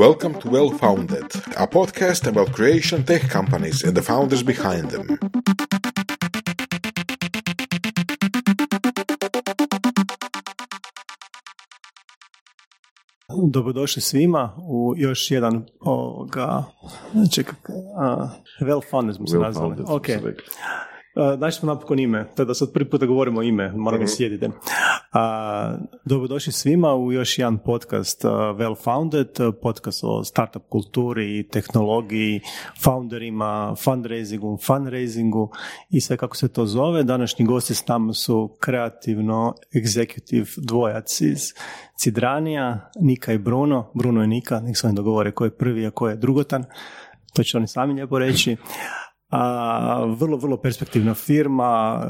Welcome to Well Founded, a podcast about creation tech companies and the founders behind them. Dobrodošli svima u još jedan ovoga, čekaj, uh, well founded smo se Well nazvali. founded smo Ok. se rekli. Uh, Daći smo napokon ime, tada sad prvi puta govorimo ime, moram mi Mhm. sjedite. Uh, dobrodošli svima u još jedan podcast uh, Well Founded, podcast o startup kulturi, tehnologiji, founderima, fundraisingu, fundraisingu i sve kako se to zove. Današnji gosti s nama su kreativno executive dvojac iz Cidranija, Nika i Bruno. Bruno i Nika, nek se oni dogovore ko je prvi, a ko je drugotan. To će oni sami lijepo reći. A, vrlo, vrlo perspektivna firma, e,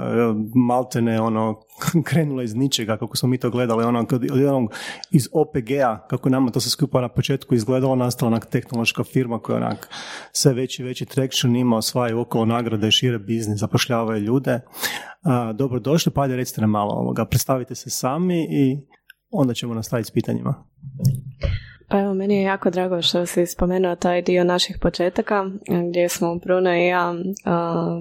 maltene ono, krenula iz ničega, kako smo mi to gledali, ono, od onog iz OPG-a, kako nama to se skupa na početku izgledalo, nastala onak tehnološka firma koja onak sve veći veći traction ima, osvajaju okolo nagrade, šire biznis, zapošljavaju ljude. A, dobro došli, pa ajde recite nam malo ovoga, predstavite se sami i onda ćemo nastaviti s pitanjima. Pa evo, meni je jako drago što si spomenuo taj dio naših početaka, gdje smo Bruno i ja a,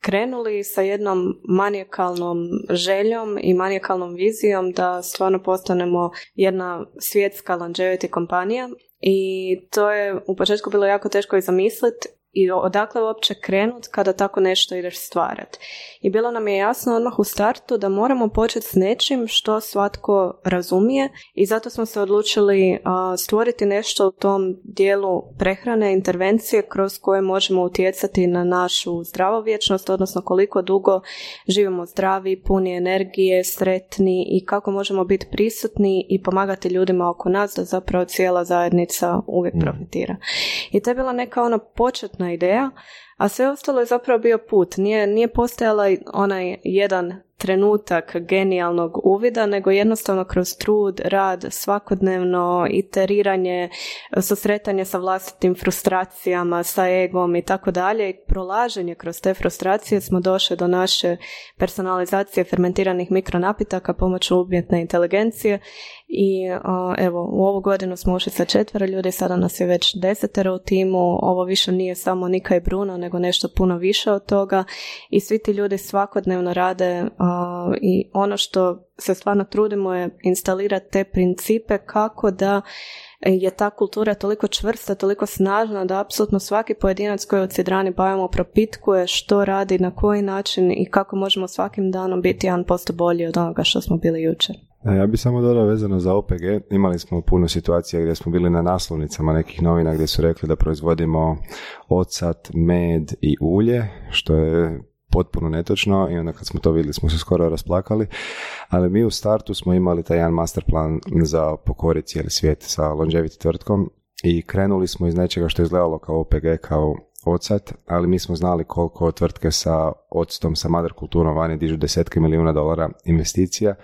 krenuli sa jednom manijakalnom željom i manijakalnom vizijom da stvarno postanemo jedna svjetska longevity kompanija. I to je u početku bilo jako teško i zamisliti i odakle uopće krenut kada tako nešto ideš stvarat. I bilo nam je jasno odmah u startu da moramo početi s nečim što svatko razumije i zato smo se odlučili stvoriti nešto u tom dijelu prehrane, intervencije kroz koje možemo utjecati na našu zdravovječnost, odnosno koliko dugo živimo zdravi, puni energije, sretni i kako možemo biti prisutni i pomagati ljudima oko nas da zapravo cijela zajednica uvijek profitira. I to je bila neka ona početna ideja, a sve ostalo je zapravo bio put. Nije, nije postojala onaj jedan trenutak genijalnog uvida, nego jednostavno kroz trud, rad, svakodnevno iteriranje, susretanje sa vlastitim frustracijama, sa egom i tako dalje. I prolaženje kroz te frustracije smo došli do naše personalizacije fermentiranih mikronapitaka pomoću umjetne inteligencije. I evo u ovu godinu smo ušli sa četvero ljudi, sada nas je već desetero u timu, ovo više nije samo Nika i Bruno, nego nešto puno više od toga i svi ti ljudi svakodnevno rade a, i ono što se stvarno trudimo je instalirati te principe kako da je ta kultura toliko čvrsta, toliko snažna da apsolutno svaki pojedinac koji od Cidrani bavimo propitkuje što radi, na koji način i kako možemo svakim danom biti jedan posto bolji od onoga što smo bili jučer. Ja bih samo dodao vezano za OPG, imali smo puno situacija gdje smo bili na naslovnicama nekih novina gdje su rekli da proizvodimo ocat, med i ulje, što je potpuno netočno i onda kad smo to vidjeli smo se skoro rasplakali, ali mi u startu smo imali taj jedan master plan za pokoriti cijeli svijet sa longevity tvrtkom i krenuli smo iz nečega što je izgledalo kao OPG, kao ocat, ali mi smo znali koliko tvrtke sa octom, sa mother kulturom vani dižu desetke milijuna dolara investicija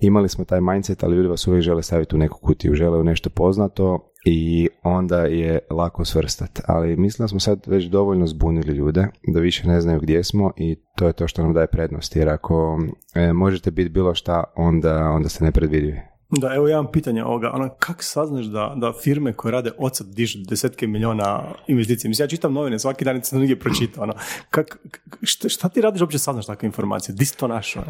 imali smo taj mindset, ali ljudi vas uvijek žele staviti u neku kutiju, žele u nešto poznato i onda je lako svrstati. Ali mislim da smo sad već dovoljno zbunili ljude, da više ne znaju gdje smo i to je to što nam daje prednost. Jer ako e, možete biti bilo šta, onda, onda ste nepredvidivi. Da, evo ja imam pitanje ovoga, ono, kako saznaš da, da firme koje rade odsad dižu desetke milijuna investicija? Mislim, ja čitam novine svaki dan, sam negdje pročitao, ono, kak, šta, šta ti radiš uopće saznaš takve informacije? Di si to našao?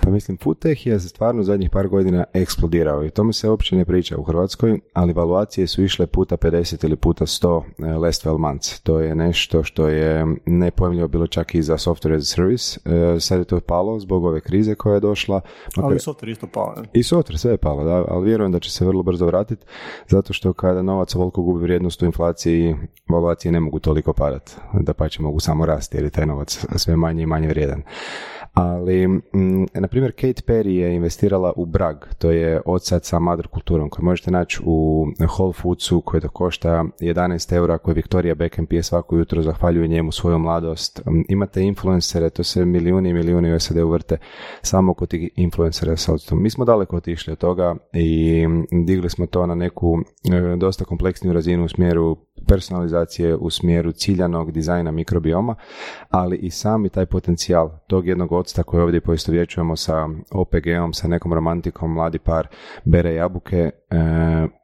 Pa mislim, Foodtech je stvarno zadnjih par godina eksplodirao i tome se uopće ne priča u Hrvatskoj, ali valuacije su išle puta 50 ili puta 100 eh, last 12 months. To je nešto što je nepojmljivo bilo čak i za software as a service. Eh, Sad je to palo zbog ove krize koja je došla. Ali Makar- software isto pao. ne? i software sve je palo, da, ali vjerujem da će se vrlo brzo vratiti, zato što kada novac ovoliko gubi vrijednost u inflaciji, valuacije ne mogu toliko padati, da pa će mogu samo rasti jer je taj novac sve manje i manje vrijedan. Ali, mm, na primjer, Kate Perry je investirala u Brag, to je odsad sa mother kulturom koji možete naći u Whole Foodsu koji to košta 11 eura, koji Victoria Beckham pije svako jutro, zahvaljuje njemu svoju mladost. Mm, Imate influencere, to se milijuni i milijuni u SAD uvrte samo kod tih influencera sa octom. Mi smo daleko otišli od toga i mm, digli smo to na neku e, dosta kompleksniju razinu u smjeru personalizacije u smjeru ciljanog dizajna mikrobioma, ali i sami taj potencijal tog jednog octa koji ovdje poistovjećujemo sa OPG-om, sa nekom romantikom, mladi par bere jabuke, e,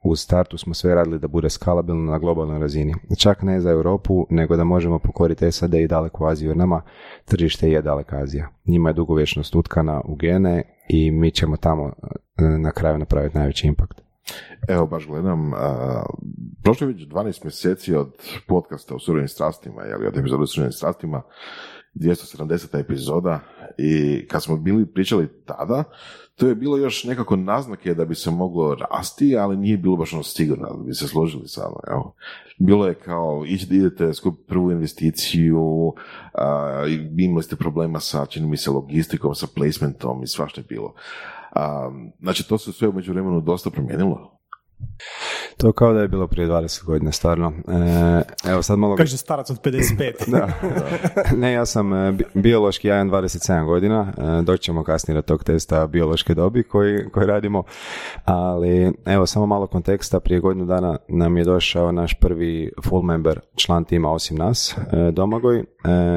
u startu smo sve radili da bude skalabilno na globalnoj razini. Čak ne za Europu, nego da možemo pokoriti SAD i daleku Aziju, jer nama tržište je daleka Azija. Njima je dugovječnost utkana u gene i mi ćemo tamo e, na kraju napraviti najveći impakt. Evo, baš gledam, prošlo je već 12 mjeseci od podcasta o surovim strastima, jel, od epizoda o surovim strastima, 270. epizoda i kad smo bili pričali tada, to je bilo još nekako naznake da bi se moglo rasti, ali nije bilo baš ono sigurno da bi se složili samo. Evo. Bilo je kao, idete skup prvu investiciju, uh, imali ste problema sa, čini mi se, logistikom, sa placementom i svašta je bilo. Znači, to se sve u međuvremenu dosta promijenilo. To kao da je bilo prije 20 godina, stvarno. E, evo sad malo... Kaže starac od 55. da, Ne, ja sam e, biološki jajan 27 godina, e, doći ćemo kasnije do tog testa biološke dobi koji, koji radimo, ali evo samo malo konteksta, prije godinu dana nam je došao naš prvi full member član tima osim nas, e, Domagoj,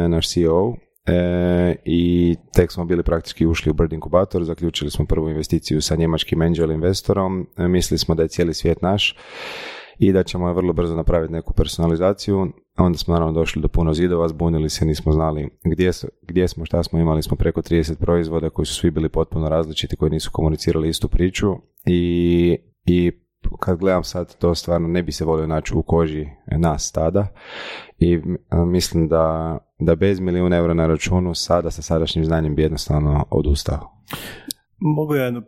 naš CEO, E, i tek smo bili praktički ušli u Bird Inkubator, zaključili smo prvu investiciju sa njemačkim angel investorom, e, mislili smo da je cijeli svijet naš i da ćemo vrlo brzo napraviti neku personalizaciju. Onda smo naravno došli do puno zidova, zbunili se, nismo znali gdje, gdje smo, šta smo, imali smo preko 30 proizvoda koji su svi bili potpuno različiti, koji nisu komunicirali istu priču i, i kad gledam sad to stvarno ne bi se volio naći u koži nas tada i mislim da, da bez milijuna eura na računu sada sa sadašnjim znanjem bi jednostavno odustao. Mogu ja jedno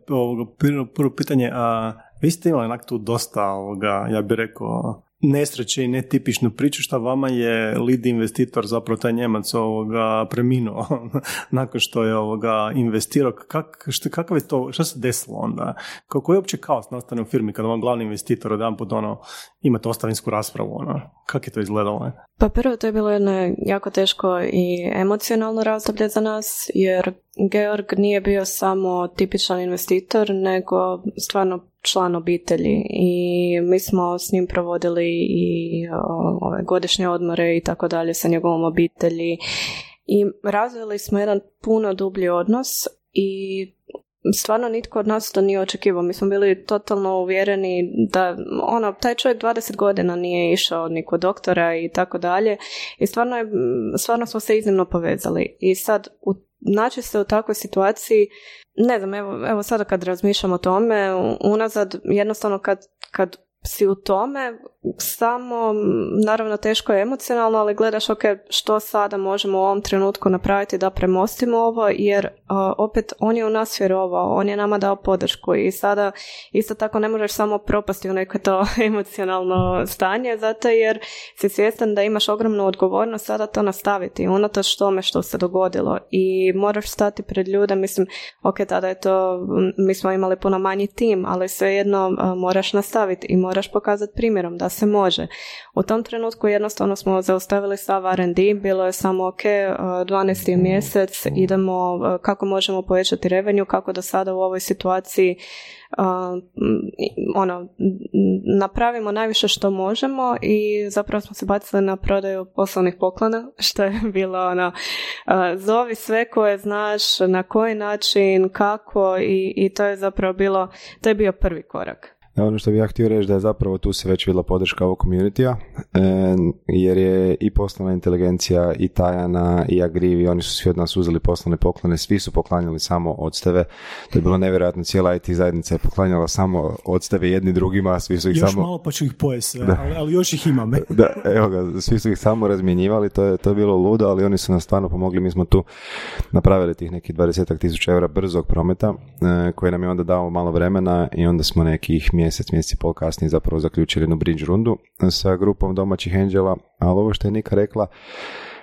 prvo pitanje, a vi ste imali onak tu dosta ovoga, ja bih rekao, nesreće i netipičnu priču što vama je lead investitor, zapravo taj Njemac ovoga preminuo nakon što je ovoga investirao. Kak, što, kakav je to, što se desilo onda? Kako je uopće kaos nastane u firmi kada vam glavni investitor jedan put ono, imate ostavinsku raspravu? Ono? Kako je to izgledalo? Pa prvo to je bilo jedno jako teško i emocionalno razdoblje za nas, jer Georg nije bio samo tipičan investitor, nego stvarno član obitelji i mi smo s njim provodili i ove godišnje odmore i tako dalje sa njegovom obitelji i razvili smo jedan puno dublji odnos i stvarno nitko od nas to nije očekivao. Mi smo bili totalno uvjereni da ono, taj čovjek 20 godina nije išao ni kod doktora i tako dalje i stvarno, je, stvarno smo se iznimno povezali. I sad u naći se u takvoj situaciji, ne znam, evo, evo sada kad razmišljam o tome, unazad jednostavno kad, kad si u tome, samo, naravno teško je emocionalno, ali gledaš ok, što sada možemo u ovom trenutku napraviti da premostimo ovo, jer opet on je u nas vjerovao, on je nama dao podršku i sada isto tako ne možeš samo propasti u neko to emocionalno stanje, zato jer si svjestan da imaš ogromnu odgovornost sada to nastaviti, unatoč tome što se dogodilo i moraš stati pred ljude, mislim, ok, tada je to, mi smo imali puno manji tim, ali svejedno moraš nastaviti i moraš pokazati primjerom da se može. U tom trenutku jednostavno smo zaustavili sav R&D, bilo je samo ok, 12. mjesec, idemo kako možemo povećati revenju, kako do sada u ovoj situaciji ono, napravimo najviše što možemo i zapravo smo se bacili na prodaju poslovnih poklona, što je bilo ono, zovi sve koje znaš, na koji način, kako i, i to je zapravo bilo, to je bio prvi korak. Ono što bih ja htio reći da je zapravo tu se već vidjela podrška ovog community e, jer je i poslovna inteligencija i Tajana i Agrivi, oni su svi od nas uzeli poslovne poklone, svi su poklanjali samo odstave, to je bilo nevjerojatno, cijela IT zajednica je poklanjala samo odstave jedni drugima, svi su ih još samo... malo pa ću ih pojesti, ali, ali, još ih imam. da, evo ga, svi su ih samo razmjenjivali, to je, to je bilo ludo, ali oni su nas stvarno pomogli, mi smo tu napravili tih nekih 20 tisuća eura brzog prometa, e, koji nam je onda dao malo vremena i onda smo nekih mjesec mjesec, mjesec i pol kasnije zapravo zaključili jednu bridge rundu sa grupom domaćih Angela, ali ovo što je Nika rekla,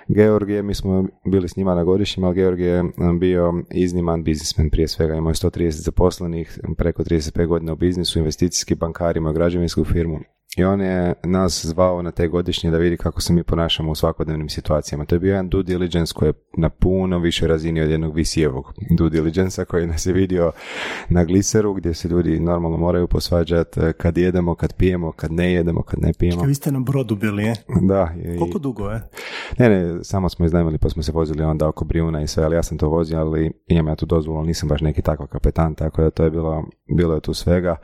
Georg je, mi smo bili s njima na godišnjem, ali Georg je bio izniman biznismen prije svega, imao je 130 zaposlenih, preko 35 godina u biznisu, investicijski bankar, imao građevinsku firmu i on je nas zvao na te godišnje da vidi kako se mi ponašamo u svakodnevnim situacijama. To je bio jedan due diligence koji je na puno više razini od jednog visijevog due diligence koji nas je vidio na gliseru gdje se ljudi normalno moraju posvađati kad jedemo, kad pijemo, kad ne jedemo, kad ne pijemo. vi ste na brodu bili, je? Da. I... Koliko dugo je? Ne, ne, samo smo iznajmili pa smo se vozili onda oko Brijuna i sve, ali ja sam to vozio, ali imam ja tu dozvolu, nisam baš neki takav kapetan, tako da to je bilo, bilo je tu svega.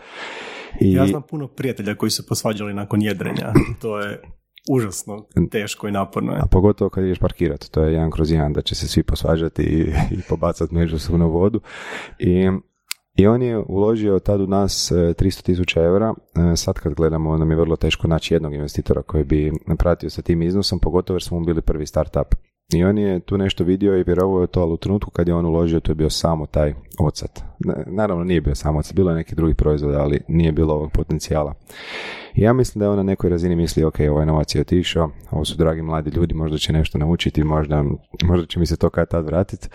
I... Ja znam puno prijatelja koji su posvađali nakon jedrenja. To je užasno teško i naporno. A pogotovo kad ideš parkirati, to je jedan kroz jedan da će se svi posvađati i, i pobacati međusobno vodu. I i on je uložio tad u nas 300 e, tisuća eura. E, sad kad gledamo, nam je vrlo teško naći jednog investitora koji bi pratio sa tim iznosom, pogotovo jer smo mu bili prvi startup. I on je tu nešto vidio i vjerovao je to, ali u trenutku kad je on uložio, to je bio samo taj ocat. Naravno nije bio samo ocat, bilo je neki drugi proizvod, ali nije bilo ovog potencijala. I ja mislim da je on na nekoj razini misli, ok, ovaj novac je otišao, ovo su dragi mladi ljudi, možda će nešto naučiti, možda, možda će mi se to kad tad vratiti,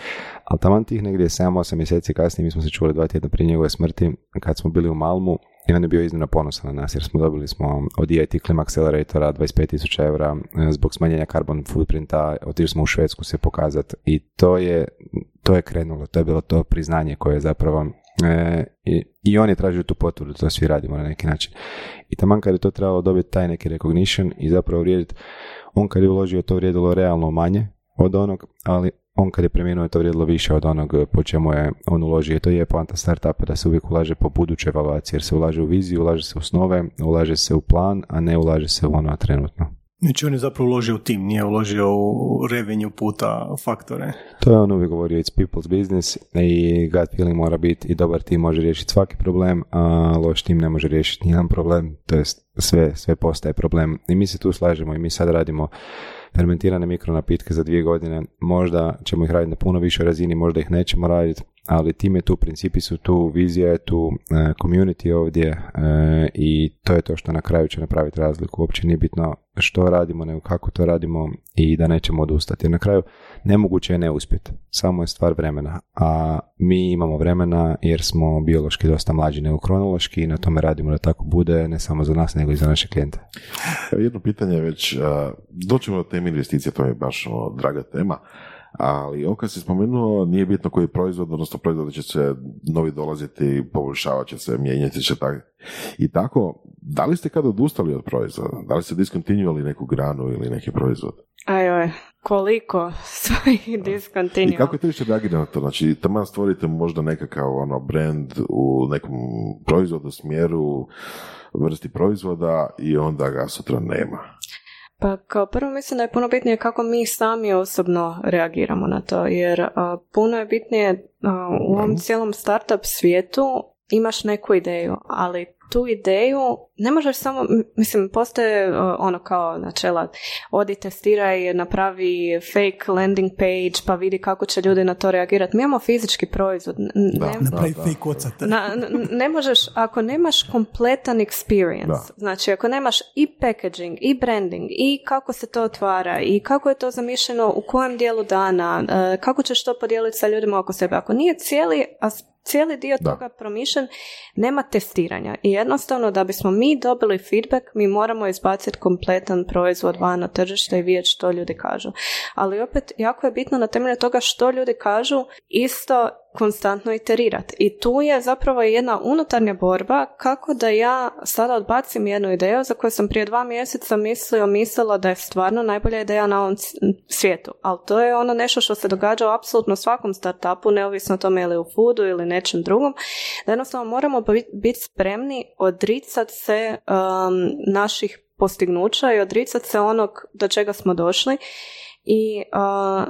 ali taman tih negdje 7-8 mjeseci kasnije, mi smo se čuli dva tjedna prije njegove smrti, kad smo bili u Malmu, i on je bio iznimno ponosan na nas jer smo dobili smo od EIT Clim Acceleratora 25.000 eura e, zbog smanjenja carbon footprinta, otišli smo u Švedsku se pokazati i to je, to je krenulo, to je bilo to priznanje koje je zapravo e, i, i, on je tražio tu potvrdu, to svi radimo na neki način. I taman kad je to trebalo dobiti taj neki recognition i zapravo vrijediti, on kad je uložio to vrijedilo realno manje od onog, ali on kad je preminuo je to vrijedilo više od onog po čemu je on uložio. To je poanta startupa da se uvijek ulaže po budućoj evaluaciji jer se ulaže u viziju, ulaže se u snove, ulaže se u plan, a ne ulaže se u ono trenutno. Znači on je zapravo uložio u tim, nije uložio u revenue puta faktore. To je on uvijek govorio, it's people's business i gut feeling mora biti i dobar tim može riješiti svaki problem, a loš tim ne može riješiti nijedan problem, to jest sve, sve postaje problem. I mi se tu slažemo i mi sad radimo fermentirane mikronapitke za dvije godine, možda ćemo ih raditi na puno višoj razini, možda ih nećemo raditi, ali tim je tu, principi su tu, vizija je tu, e, community ovdje e, i to je to što na kraju će napraviti razliku. Uopće nije bitno što radimo, nego kako to radimo i da nećemo odustati. Jer na kraju nemoguće je ne uspjeti, samo je stvar vremena, a mi imamo vremena jer smo biološki dosta mlađi nego kronološki i na tome radimo da tako bude, ne samo za nas, nego i za naše klijente. Jedno pitanje već, doćemo do teme investicije, to je baš ono, draga tema, ali ovo kad si spomenuo, nije bitno koji proizvod, odnosno proizvod će se novi dolaziti, poboljšavat će se, mijenjati će tako. I tako, da li ste kada odustali od proizvoda? Da li ste diskontinuali neku granu ili neki proizvod? Ajoj, koliko svojih diskontinuali? I kako je tržište reagira na to? Znači, tamo stvorite možda nekakav ono, brand u nekom proizvodu, smjeru, vrsti proizvoda i onda ga sutra nema. Pa kao prvo mislim da je puno bitnije kako mi sami osobno reagiramo na to, jer puno je bitnije u ovom cijelom startup svijetu imaš neku ideju, ali tu ideju ne možeš samo, mislim, postoje ono kao načela, odi testiraj, napravi fake landing page, pa vidi kako će ljudi na to reagirati. Mi imamo fizički proizvod. ne, napravi fake na, ne možeš, ako nemaš kompletan experience, znači ako nemaš i packaging, i branding, i kako se to otvara, i kako je to zamišljeno, u kojem dijelu dana, e, kako ćeš to podijeliti sa ljudima oko sebe. Ako nije cijeli cijeli dio toga promišljen, nema testiranja. I jednostavno da bismo mi dobili feedback, mi moramo izbaciti kompletan proizvod van na tržište i vidjeti što ljudi kažu. Ali opet, jako je bitno na temelju toga što ljudi kažu, isto konstantno iterirati. I tu je zapravo jedna unutarnja borba kako da ja sada odbacim jednu ideju za koju sam prije dva mjeseca mislio, mislila da je stvarno najbolja ideja na ovom svijetu. Ali to je ono nešto što se događa u apsolutno svakom startupu, neovisno o tome ili u foodu ili nečem drugom, da jednostavno moramo biti spremni odricati se um, naših postignuća i odricati se onog do čega smo došli i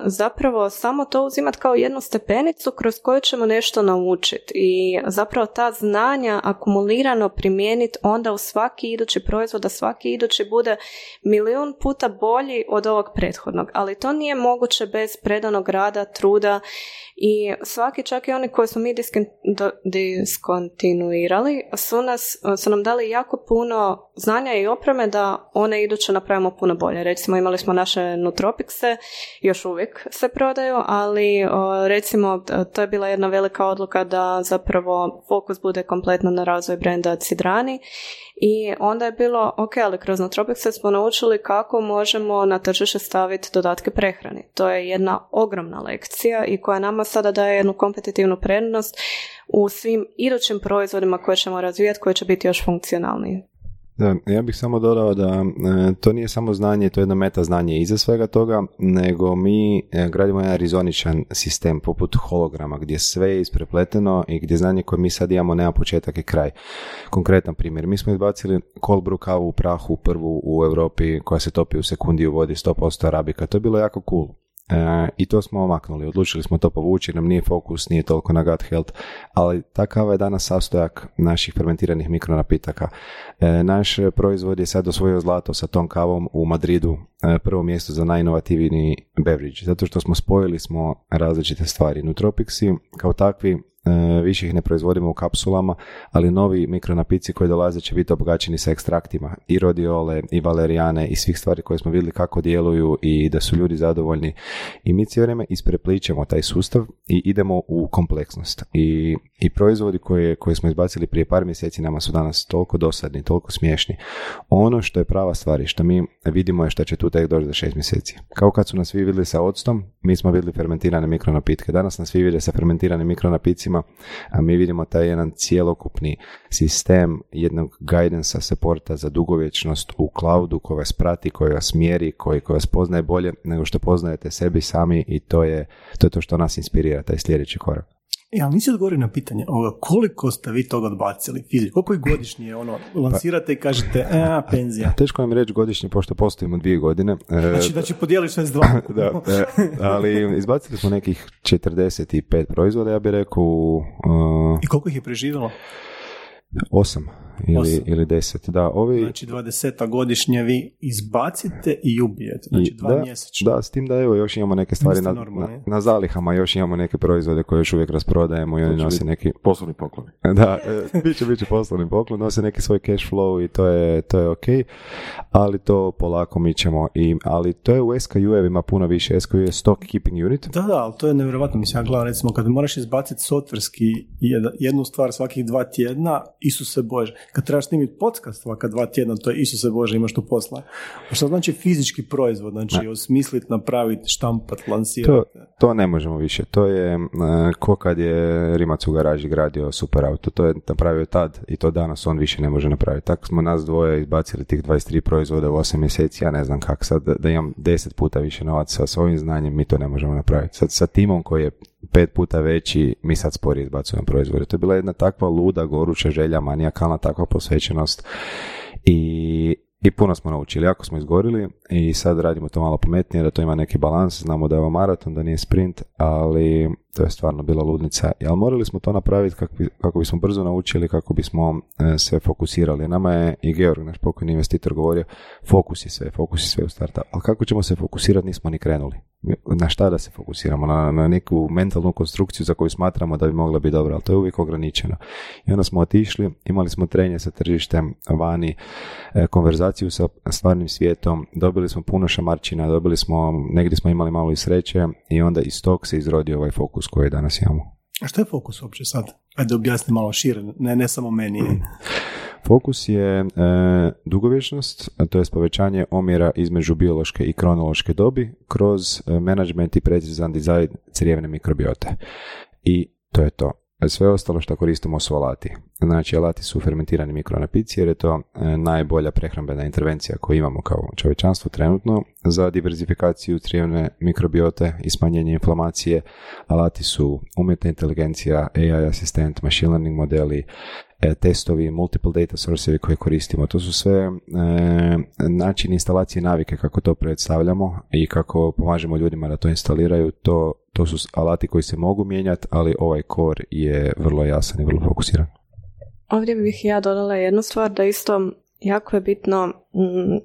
zapravo samo to uzimati kao jednu stepenicu kroz koju ćemo nešto naučiti i zapravo ta znanja akumulirano primijeniti onda u svaki idući proizvod, da svaki idući bude milijun puta bolji od ovog prethodnog, ali to nije moguće bez predanog rada, truda i svaki čak i oni koji su mi diskontinuirali su, nas, su nam dali jako puno znanja i opreme da one iduće napravimo puno bolje. Recimo imali smo naše nutropixe se, još uvijek se prodaju, ali recimo to je bila jedna velika odluka da zapravo fokus bude kompletno na razvoj brenda Cidrani i onda je bilo, ok, ali kroz se smo naučili kako možemo na tržište staviti dodatke prehrani. To je jedna ogromna lekcija i koja nama sada daje jednu kompetitivnu prednost u svim idućim proizvodima koje ćemo razvijati, koje će biti još funkcionalniji. Da, ja bih samo dodao da e, to nije samo znanje, to je jedno meta znanje iza svega toga, nego mi e, gradimo jedan rizoničan sistem poput holograma gdje sve je isprepleteno i gdje znanje koje mi sad imamo nema početak i kraj. Konkretan primjer, mi smo izbacili cold kavu u prahu prvu u Europi koja se topi u sekundi u vodi 100% arabika, to je bilo jako cool. E, I to smo omaknuli, odlučili smo to povući, nam nije fokus, nije toliko na gut health, ali takav je danas sastojak naših fermentiranih mikronapitaka. E, naš proizvod je sad osvojio zlato sa tom kavom u Madridu, e, prvo mjesto za najinovativniji beverage, zato što smo spojili smo različite stvari. Nutropixi kao takvi više ih ne proizvodimo u kapsulama, ali novi mikronapici koji dolaze će biti obogaćeni sa ekstraktima i rodiole i valerijane i svih stvari koje smo vidjeli kako djeluju i da su ljudi zadovoljni. I mi cijelo vrijeme isprepličemo taj sustav i idemo u kompleksnost. I, i proizvodi koje, koje smo izbacili prije par mjeseci nama su danas toliko dosadni, toliko smiješni. Ono što je prava stvar i što mi vidimo je što će tu tek doći za šest mjeseci. Kao kad su nas svi vidjeli sa octom, mi smo vidjeli fermentirane mikronapitke. Danas nas svi vide sa fermentiranim mikronapicima a mi vidimo taj jedan cijelokupni sistem jednog guidance supporta za dugovječnost u cloudu koji vas prati, koji vas mjeri, koji, koji vas poznaje bolje nego što poznajete sebi sami i to je to, je to što nas inspirira, taj sljedeći korak. E, ali nisi odgovorio na pitanje, ovoga, koliko ste vi toga odbacili fizički? Koliko je godišnje ono, lansirate i kažete, a, e, penzija? Teško vam reći godišnje, pošto postojimo dvije godine. E, znači, znači podijeliš sve s dva. da, e, ali izbacili smo nekih 45 proizvoda, ja bih rekao. I koliko ih je preživjelo? Osam ili, ili deset. Da, ovi... Znači dvadeseta godišnje vi izbacite i ubijete, znači dva da, mjesečno. Da, s tim da evo još imamo neke stvari na, na, zalihama, još imamo neke proizvode koje još uvijek rasprodajemo i oni nose neki... Poslovni poklon. Da, e, bit će, bit će poslovni poklon, nose neki svoj cash flow i to je, to je ok, ali to polako mi ćemo i, ali to je u SKU-evima puno više, SKU je stock keeping unit. Da, da, ali to je nevjerojatno, mislim, ja gledam, recimo, kad moraš izbaciti softverski jednu stvar svakih dva tjedna, Isuse Bože, kad trebaš snimiti podcast svaka dva tjedna, to je Isuse Bože, imaš tu posla. A što znači fizički proizvod, znači ne. osmisliti, napraviti, štampat, lansirati? To, to ne možemo više. To je uh, ko kad je Rimac u garaži gradio super auto. To je napravio tad i to danas on više ne može napraviti. Tako smo nas dvoje izbacili tih 23 proizvoda u 8 mjeseci. Ja ne znam kako sad da imam 10 puta više novaca sa ovim znanjem, mi to ne možemo napraviti. Sad sa timom koji je pet puta veći, mi sad sporije izbacujemo proizvode. To je bila jedna takva luda, goruća želja, manijakalna takva posvećenost i, i puno smo naučili, jako smo izgorili i sad radimo to malo pametnije, da to ima neki balans, znamo da je ovo maraton, da nije sprint, ali to je stvarno bila ludnica. Ali morali smo to napraviti kako, bi, kako bismo brzo naučili, kako bismo e, se fokusirali. Nama je i Georg, naš pokojni investitor, govorio fokus je sve, fokus je sve u starta. Ali kako ćemo se fokusirati, nismo ni krenuli. Na šta da se fokusiramo? Na, na neku mentalnu konstrukciju za koju smatramo da bi mogla biti dobra, ali to je uvijek ograničeno. I onda smo otišli, imali smo trenje sa tržištem vani, e, konverzaciju sa stvarnim svijetom, dobili smo puno šamarčina, dobili smo, negdje smo imali malo i sreće i onda iz tog se izrodio ovaj fokus koje danas imamo. A što je fokus uopće sad? Ajde objasni malo šire, ne, ne samo meni. Fokus je e, dugovječnost, to je povećanje omjera između biološke i kronološke dobi kroz e, management i precizan dizajn crijevne mikrobiote. I to je to. Sve ostalo što koristimo su alati. Znači, alati su fermentirani mikronapici jer je to e, najbolja prehrambena intervencija koju imamo kao čovječanstvo trenutno za diverzifikaciju crijevne mikrobiote i smanjenje inflamacije. Alati su umjetna inteligencija, AI asistent, machine learning modeli, testovi, multiple data sourcevi koje koristimo. To su sve e, način instalacije navike kako to predstavljamo i kako pomažemo ljudima da to instaliraju. To, to su alati koji se mogu mijenjati, ali ovaj core je vrlo jasan i vrlo fokusiran. Ovdje bih ja dodala jednu stvar da isto jako je bitno mm,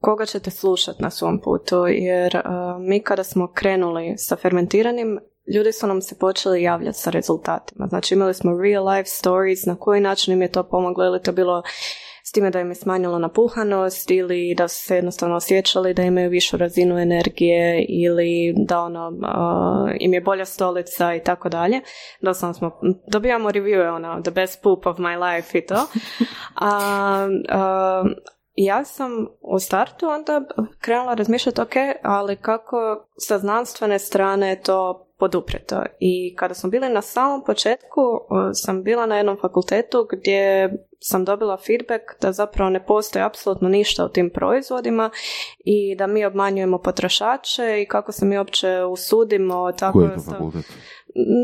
koga ćete slušati na svom putu, jer uh, mi kada smo krenuli sa fermentiranim, ljudi su nam se počeli javljati sa rezultatima. Znači imali smo real life stories, na koji način im je to pomoglo, ili to bilo s time da im je smanjilo napuhanost ili da su se jednostavno osjećali da imaju višu razinu energije ili da ono, im je bolja stolica i tako dalje. Doslovno smo, dobijamo review, ono, the best poop of my life i to. A, ja sam u startu onda krenula razmišljati, ok, ali kako sa znanstvene strane to podupreto. I kada smo bili na samom početku, sam bila na jednom fakultetu gdje sam dobila feedback da zapravo ne postoji apsolutno ništa u tim proizvodima i da mi obmanjujemo potrošače i kako se mi uopće usudimo tako Koji je to fakultet?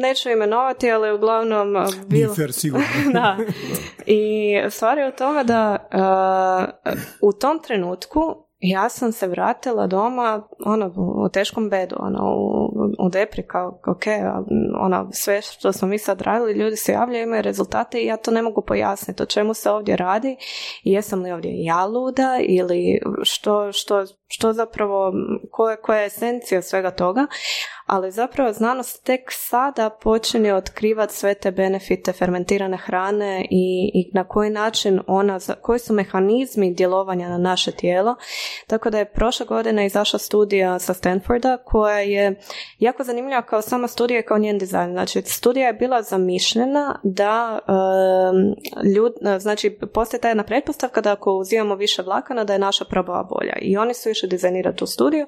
neću imenovati, ali uglavnom bilo... da. I stvar je u tome da u tom trenutku ja sam se vratila doma ono, u teškom bedu, ono, u, u depri, kao, ok, ono, sve što smo mi sad radili, ljudi se javljaju, imaju rezultate i ja to ne mogu pojasniti. O čemu se ovdje radi? Jesam li ovdje ja luda ili što, što, što zapravo, koja, koja je esencija svega toga, ali zapravo znanost tek sada počinje otkrivati sve te benefite fermentirane hrane i, i na koji način ona, koji su mehanizmi djelovanja na naše tijelo. Tako da je prošle godine izašla studija sa Stanforda koja je jako zanimljiva kao sama studija i kao njen dizajn. Znači, studija je bila zamišljena da um, ljud, znači, postoji ta jedna pretpostavka da ako uzimamo više vlakana da je naša probava bolja. I oni su išli dizajnirati tu studiju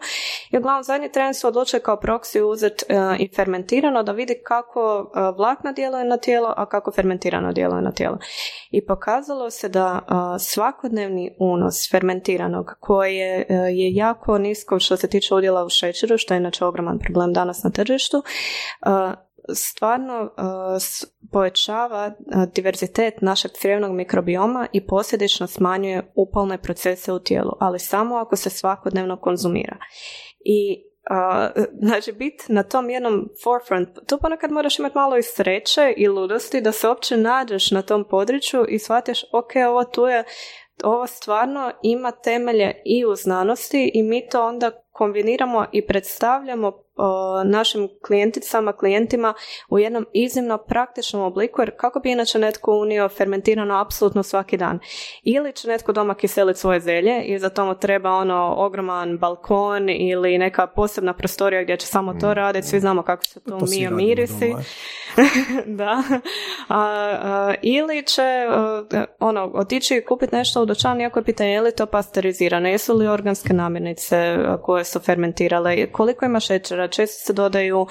i uglavnom zadnji tren su odlučili kao proksiju uzeti e, i fermentirano da vidi kako e, vlakna djeluje na tijelo, a kako fermentirano djeluje na tijelo. I pokazalo se da e, svakodnevni unos fermentiranog koje je jako nisko što se tiče udjela u šećeru, što je inače ogroman problem danas na tržištu, stvarno povećava diverzitet našeg crijevnog mikrobioma i posljedično smanjuje upalne procese u tijelu, ali samo ako se svakodnevno konzumira. I znači biti na tom jednom forefront, tu ponekad moraš imati malo i sreće i ludosti da se uopće nađeš na tom području i shvatiš ok, ovo tu je ovo stvarno ima temelje i u znanosti i mi to onda kombiniramo i predstavljamo našim klijenticama, klijentima u jednom iznimno praktičnom obliku, jer kako bi inače netko unio fermentirano apsolutno svaki dan. Ili će netko doma kiseliti svoje zelje i za tomu treba ono ogroman balkon ili neka posebna prostorija gdje će samo to mm. raditi, svi znamo kako se to umio mirisi. da. A, ili će ono, otići i kupiti nešto u dućan, iako je pitanje je li to pasterizirano, jesu li organske namirnice koje su fermentirale, koliko ima šećera, često se dodaju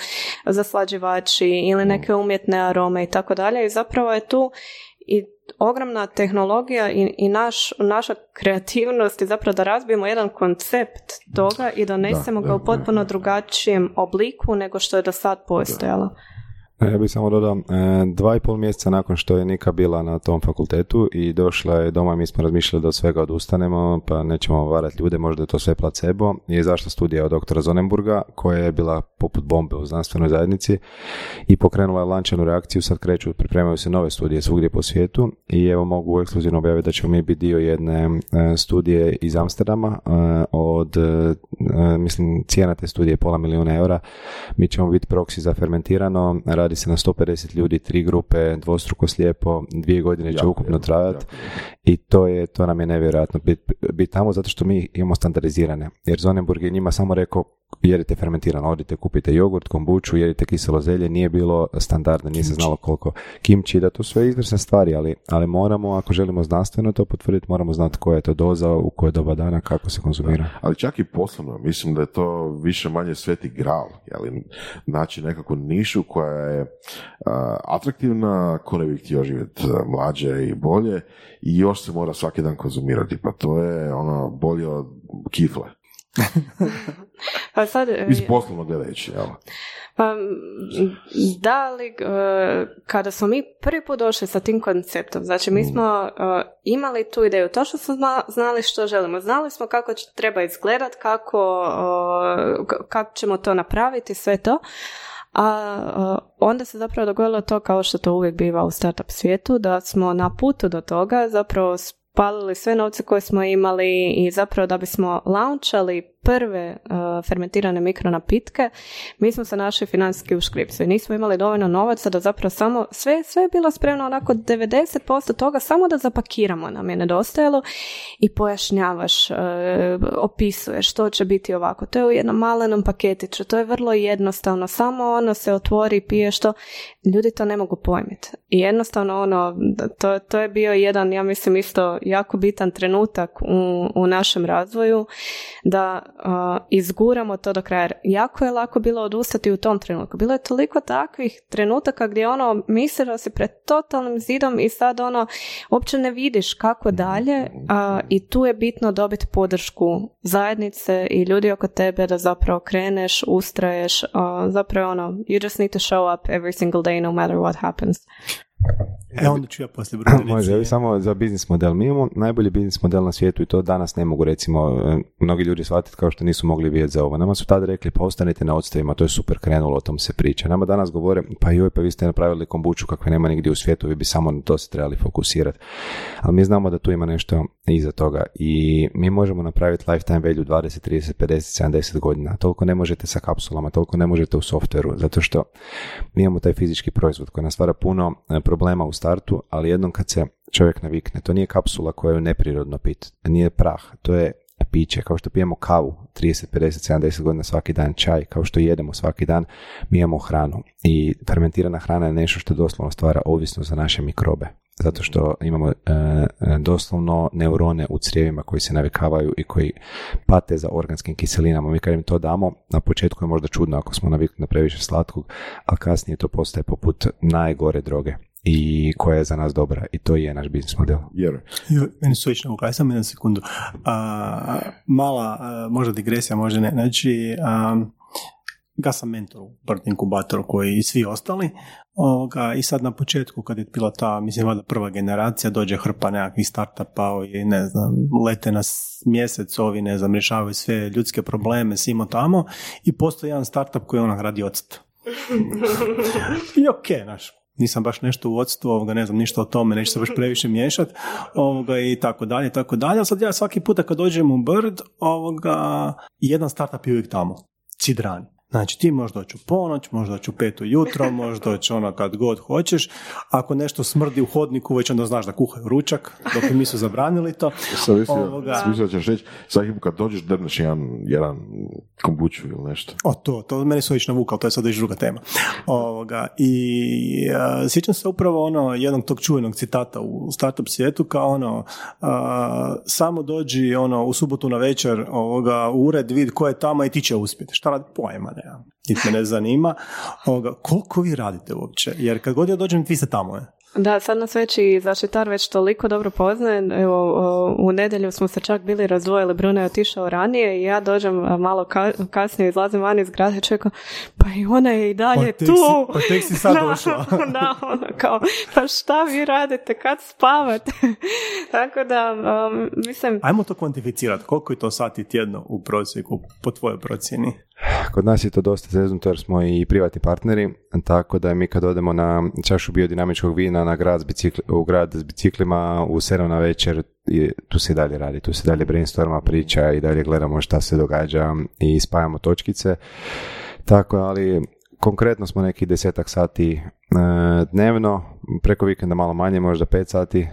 zaslađivači ili mm. neke umjetne arome i tako dalje i zapravo je tu i ogromna tehnologija i, i naš, naša kreativnost i zapravo da razbijemo jedan koncept toga i donesemo ga u potpuno drugačijem obliku nego što je do sad postojalo. Ja bih samo dodao, e, dva i pol mjeseca nakon što je Nika bila na tom fakultetu i došla je doma, mi smo razmišljali da od svega odustanemo, pa nećemo varati ljude, možda je to sve placebo, je zašla studija od doktora Zonenburga, koja je bila poput bombe u znanstvenoj zajednici i pokrenula je lančanu reakciju, sad kreću, pripremaju se nove studije svugdje po svijetu i evo mogu ekskluzivno objaviti da ćemo mi biti dio jedne e, studije iz Amsterdama e, od, mislim, cijena te studije pola milijuna eura, mi ćemo biti proksi za fermentirano, radi se na 150 ljudi, tri grupe, dvostruko slijepo, dvije godine će ukupno trajati i to je, to nam je nevjerojatno. Biti bit tamo zato što mi imamo standardizirane. Jer Zonenburg je njima samo rekao jedite fermentirano, odite, kupite jogurt, kombuču, jedite kiselo zelje, nije bilo standardno, nije se znalo koliko kimči, da to sve izvrsne stvari, ali, ali moramo, ako želimo znanstveno to potvrditi, moramo znati koja je to doza, u koje doba dana, kako se konzumira. ali čak i poslovno, mislim da je to više manje sveti gral, jeli, znači nekakvu nišu koja je atraktivna, ko ne bi htio živjeti mlađe i bolje i još se mora svaki dan konzumirati, pa to je ono bolje od kifle. pa sad... Iz poslovno gledajući, jel? Pa, da li, e, kada smo mi prvi put došli sa tim konceptom, znači mi mm. smo e, imali tu ideju, to što smo znali što želimo, znali smo kako treba izgledat, kako, kako ćemo to napraviti, sve to, a onda se zapravo dogodilo to kao što to uvijek biva u startup svijetu, da smo na putu do toga zapravo spalili sve novce koje smo imali i zapravo da bismo launchali prve fermentirane mikronapitke, mi smo se našli financijski u škripsu i nismo imali dovoljno novaca da zapravo samo, sve, sve je bilo spremno onako 90% toga, samo da zapakiramo nam je nedostajalo i pojašnjavaš, opisuješ što će biti ovako. To je u jednom malenom paketiću, to je vrlo jednostavno, samo ono se otvori pije što, ljudi to ne mogu pojmiti. I jednostavno ono, to, to je bio jedan, ja mislim isto jako bitan trenutak u, u našem razvoju da izguramo to do kraja. Jako je lako bilo odustati u tom trenutku. Bilo je toliko takvih trenutaka gdje ono misli da si pred totalnim zidom i sad ono uopće ne vidiš kako dalje i tu je bitno dobiti podršku zajednice i ljudi oko tebe da zapravo kreneš, ustraješ, zapravo ono, you just need to show up every single day no matter what happens. E onda ću ja poslije Može, samo za biznis model. Mi imamo najbolji biznis model na svijetu i to danas ne mogu recimo e, mnogi ljudi shvatiti kao što nisu mogli vidjeti za ovo. Nama su tada rekli pa ostanite na odstavima, to je super krenulo, o tom se priča. Nama danas govore pa joj pa vi ste napravili kombuču kakve nema nigdje u svijetu, vi bi samo na to se trebali fokusirati. Ali mi znamo da tu ima nešto iza toga i mi možemo napraviti lifetime value 20, 30, 50, 70 godina. Toliko ne možete sa kapsulama, toliko ne možete u softveru, zato što mi imamo taj fizički proizvod koji nas stvara puno e, problema u startu, ali jednom kad se čovjek navikne, to nije kapsula koja je neprirodno pit, nije prah, to je piće, kao što pijemo kavu 30, 50, 70 godina svaki dan, čaj, kao što jedemo svaki dan, mi imamo hranu. I fermentirana hrana je nešto što doslovno stvara ovisnost za naše mikrobe. Zato što imamo e, e, doslovno neurone u crijevima koji se navikavaju i koji pate za organskim kiselinama. Mi kad im to damo, na početku je možda čudno ako smo navikli na previše slatkog, a kasnije to postaje poput najgore droge i koja je za nas dobra i to je naš biznis model. Jer... Meni su ično samo jednu sekundu. A, mala, možda digresija, možda ne. Znači, a, ja sam mentor u Bird Inkubatoru koji i svi ostali ovoga, i sad na početku kad je bila ta, mislim, valjda prva generacija, dođe hrpa nekakvih startupa i ne znam, lete na mjesec ovi, ne znam, rješavaju sve ljudske probleme, simo tamo i postoji jedan startup koji onak radi ocet. I ok, naš, nisam baš nešto u vodstvu, ovoga, ne znam ništa o tome, neću se baš previše miješati, ovoga, i tako dalje, tako dalje. Sad ja svaki puta kad dođem u Bird, ovoga, jedan startup je uvijek tamo, Cidrani. Znači ti možeš doći u ponoć, možeš doći u pet jutro, možeš doći ono kad god hoćeš. Ako nešto smrdi u hodniku, već onda znaš da kuhaju ručak, dok mi su zabranili to. Sad Ovoga... ćeš reći, kad dođeš drneš jedan, jedan kombuću ili nešto. O, to, to meni su već navukali, to je sad već druga tema. Ovoga, I uh, sjećam se upravo ono jednog tog čuvenog citata u startup svijetu kao ono, samo dođi ono u subotu na večer ovoga, u ured, vid ko je tamo i ti će uspjeti. Šta radi? Pojma ja. Niti me ne zanima. Ovoga, koliko vi radite uopće? Jer kad god ja dođem, vi ste tamo, je. Da, sad nas već i zaštitar već toliko dobro poznaje. Evo, u nedjelju smo se čak bili razdvojili, Bruno je otišao ranije i ja dođem malo kasnije, izlazim van iz grada i čekam, pa i ona je i dalje pa tu. Si, pa tek si sad došla. da, ono kao, pa šta vi radite, kad spavate? Tako da, um, mislim... Ajmo to kvantificirati, koliko je to sati tjedno u prosjeku po tvojoj procjeni? Kod nas je to dosta zeznuto jer smo i privatni partneri, tako da mi kad odemo na čašu biodinamičkog vina na grad u grad s biciklima u 7 na večer, tu se i dalje radi, tu se dalje brainstorma priča i dalje gledamo šta se događa i spajamo točkice. Tako, ali konkretno smo neki desetak sati e, dnevno, preko vikenda malo manje, možda pet sati e,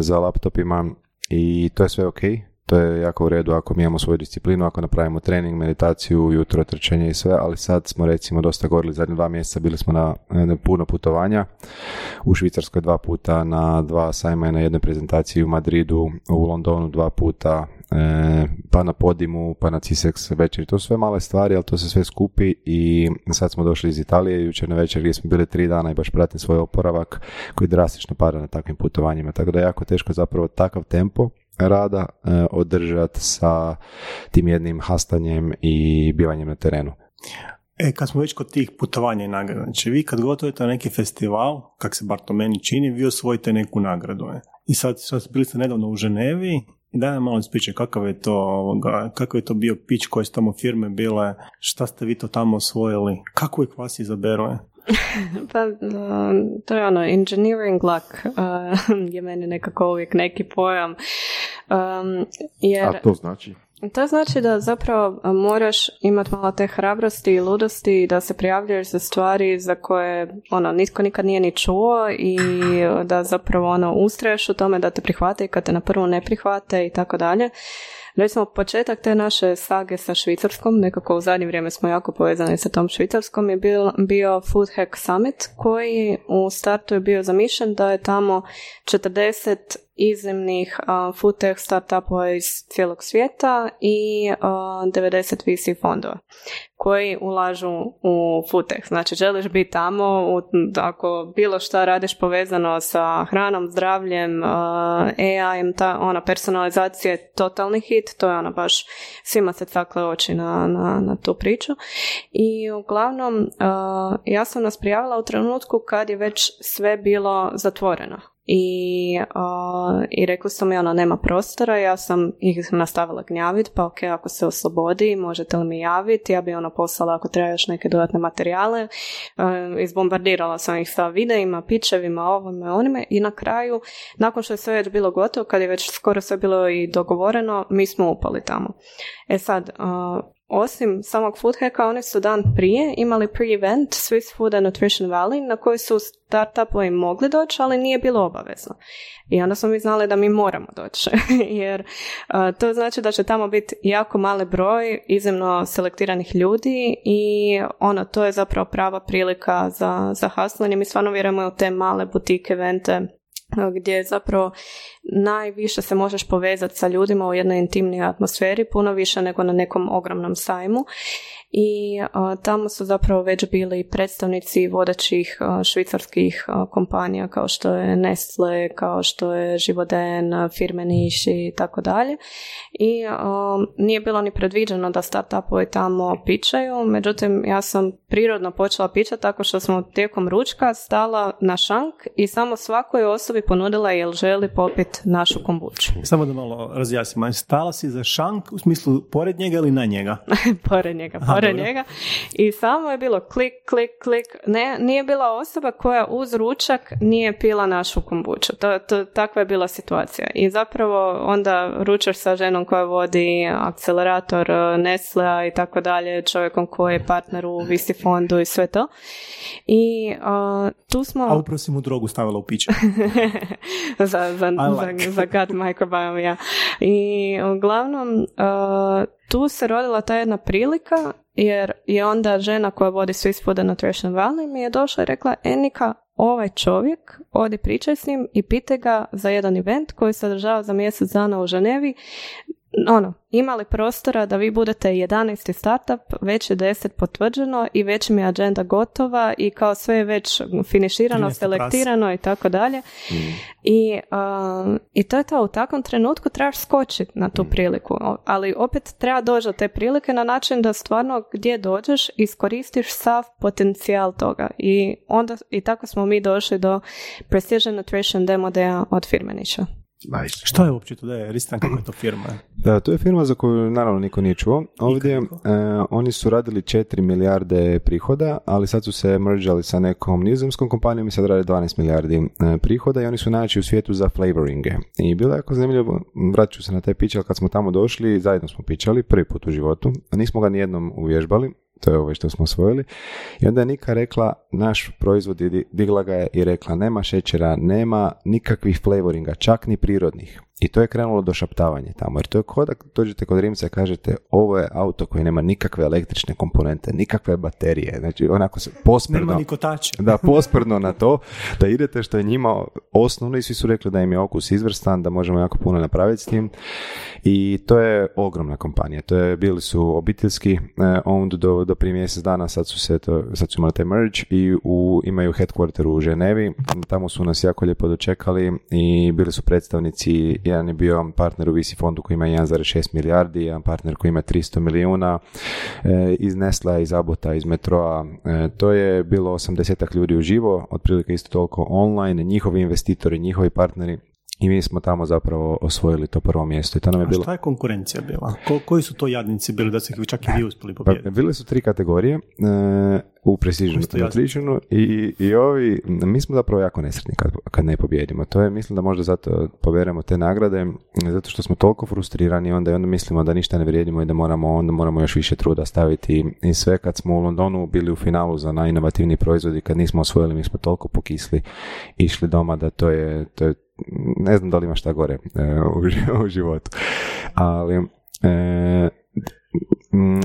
za laptopima i to je sve ok to je jako u redu ako mi imamo svoju disciplinu, ako napravimo trening, meditaciju, jutro, trčanje i sve, ali sad smo recimo dosta gorili zadnje dva mjeseca, bili smo na, puno putovanja, u Švicarskoj dva puta, na dva sajma i na jednoj prezentaciji u Madridu, u Londonu dva puta, e, pa na podimu, pa na CISEX večer. To su sve male stvari, ali to se sve skupi i sad smo došli iz Italije jučer na večer gdje smo bili tri dana i baš pratim svoj oporavak koji drastično pada na takvim putovanjima. Tako da je jako teško zapravo takav tempo rada e, održati sa tim jednim hastanjem i bivanjem na terenu. E, kad smo već kod tih putovanja i nagrada, znači vi kad gotovite na neki festival, kak se bar to meni čini, vi osvojite neku nagradu. Je. I sad, sad bili ste nedavno u Ženevi i daj nam malo ispričaj kakav je to, kakav je to bio pić koje su tamo firme bile, šta ste vi to tamo osvojili, kako ih vas izaberu? Pa to je ono, engineering luck uh, je meni nekako uvijek neki pojam. Um, jer... A to znači? To znači da zapravo moraš imati malo te hrabrosti i ludosti da se prijavljuješ za stvari za koje ono, nitko nikad nije ni čuo i da zapravo ono, ustraješ u tome da te prihvate i kad te na prvu ne prihvate i tako dalje. Recimo, početak te naše sage sa Švicarskom, nekako u zadnje vrijeme smo jako povezani sa tom Švicarskom, je bio, bio Food Hack Summit, koji u startu je bio zamišljen da je tamo 40 iznimnih uh, food tech startupova iz cijelog svijeta i uh, 90 VC fondova koji ulažu u food tech. Znači, želiš biti tamo, u, ako bilo šta radiš povezano sa hranom, zdravljem, uh, AI, ta, ona personalizacija je totalni hit, to je ona baš, svima se cakle oči na, na, na tu priču. I uglavnom, ja sam nas prijavila u trenutku kad je već sve bilo zatvoreno i, uh, i rekli su mi ono nema prostora, ja sam ih nastavila gnjaviti, pa ok, ako se oslobodi, možete li mi javiti, ja bi ono poslala ako treba još neke dodatne materijale, uh, izbombardirala sam ih sa videima, pičevima, ovome, onime. I na kraju, nakon što je sve već bilo gotovo, kad je već skoro sve bilo i dogovoreno, mi smo upali tamo. E sad, osim samog food hacka, oni su dan prije imali pre-event Swiss Food and Nutrition Valley na koji su startupovi mogli doći, ali nije bilo obavezno. I onda smo mi znali da mi moramo doći, jer to znači da će tamo biti jako mali broj iznimno selektiranih ljudi i ono, to je zapravo prava prilika za, za hustling mi stvarno vjerujemo u te male butike, evente, gdje zapravo najviše se možeš povezati sa ljudima u jednoj intimnoj atmosferi, puno više nego na nekom ogromnom sajmu i tamo su zapravo već bili predstavnici vodećih švicarskih kompanija kao što je Nestle, kao što je Živoden, firme Niš i tako dalje. I nije bilo ni predviđeno da startupovi tamo pičaju, međutim ja sam prirodno počela pičati tako što smo tijekom ručka stala na šank i samo svakoj osobi ponudila jel želi popit našu kombuču. Samo da malo razjasnimo, stala si za šank u smislu pored njega ili na njega? pored njega, pored njega. I samo je bilo klik, klik, klik. Ne, nije bila osoba koja uz ručak nije pila našu kombuču. To, to, takva je bila situacija. I zapravo onda ručaš sa ženom koja vodi akcelerator e, Nestlea i tako dalje, čovjekom koji je partner u Visi fondu i sve to. I uh, tu smo... A upravo si mu drogu stavila u piće. za, za, za, za gut microbiome, ja. I uglavnom, uh, tu se rodila ta jedna prilika jer je onda žena koja vodi Swiss Food and Nutrition Valley mi je došla i rekla Enika, ovaj čovjek, odi pričaj s njim i pite ga za jedan event koji se održava za mjesec dana u Ženevi ono, imali prostora da vi budete 11. startup, već je 10 potvrđeno i već mi je agenda gotova i kao sve je već finiširano, selektirano i tako dalje. I, I to je to, u takvom trenutku trebaš skočiti na tu mm. priliku, ali opet treba doći do te prilike na način da stvarno gdje dođeš iskoristiš sav potencijal toga i onda i tako smo mi došli do Precision Nutrition Demo Day od Firmenića. Nice. Što je uopće to da je Ristan, kako je to firma? Da, to je firma za koju naravno niko nije čuo. Ovdje e, oni su radili 4 milijarde prihoda, ali sad su se mrđali sa nekom nizozemskom kompanijom i sad rade 12 milijardi e, prihoda i oni su najveći u svijetu za flavoringe. I bilo je jako zanimljivo, vratit ću se na taj piće, kad smo tamo došli, zajedno smo pičali, prvi put u životu, nismo ga nijednom uvježbali, to je ovo što smo osvojili. I onda je Nika rekla, naš proizvod, digla ga je i rekla, nema šećera, nema nikakvih flavoringa, čak ni prirodnih. I to je krenulo do šaptavanja tamo, jer to je kod dođete kod Rimca i kažete ovo je auto koji nema nikakve električne komponente, nikakve baterije, znači onako se posprdno... Nema Da, posprdno na to, da idete što je njima osnovno i svi su rekli da im je okus izvrstan, da možemo jako puno napraviti s tim. I to je ogromna kompanija, to je, bili su obiteljski uh, owned do, do prije mjesec dana, sad su se to, sad su imali taj merge i u, imaju headquarter u Ženevi, tamo su nas jako lijepo dočekali i bili su predstavnici jedan je bio partner u Visi fondu koji ima 1,6 milijardi, jedan partner koji ima 300 milijuna, e, iz Nesla, iz Abota, iz Metroa. E, to je bilo 80 ljudi uživo, otprilike isto toliko online, njihovi investitori, njihovi partneri i mi smo tamo zapravo osvojili to prvo mjesto. I to nam je A bilo... šta je konkurencija bila? Ko, koji su to jadnici bili da se ih čak i vi uspjeli Pa, pobijediti? bile su tri kategorije e, u Precision. Nutritionu i, i ovi, mi smo zapravo jako nesretni kad, kad ne pobjedimo. To je, mislim da možda zato poberemo te nagrade, zato što smo toliko frustrirani onda i onda mislimo da ništa ne vrijedimo i da moramo, onda moramo još više truda staviti i sve kad smo u Londonu bili u finalu za najinovativniji proizvod i kad nismo osvojili, mi smo toliko pokisli išli doma da to je, to je ne znam da li ima šta gore e, u, u životu. Ali e,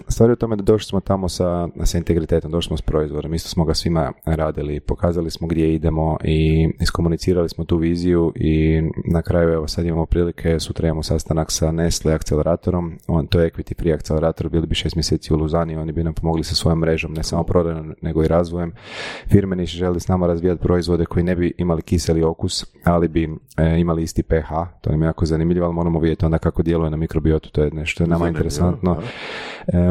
Stvar je u tome da došli smo tamo sa, sa integritetom, došli smo s proizvodom, isto smo ga svima radili, pokazali smo gdje idemo i iskomunicirali smo tu viziju i na kraju evo sad imamo prilike, sutra imamo sastanak sa Nestle akceleratorom, on, to je equity free akcelerator, bili bi šest mjeseci u Luzani, oni bi nam pomogli sa svojom mrežom, ne samo prodajom nego i razvojem. Firme niš želi s nama razvijati proizvode koji ne bi imali kiseli okus, ali bi e, imali isti pH, to nam je jako zanimljivo, ali moramo vidjeti onda kako djeluje na mikrobiotu, to je nešto je nama interesantno.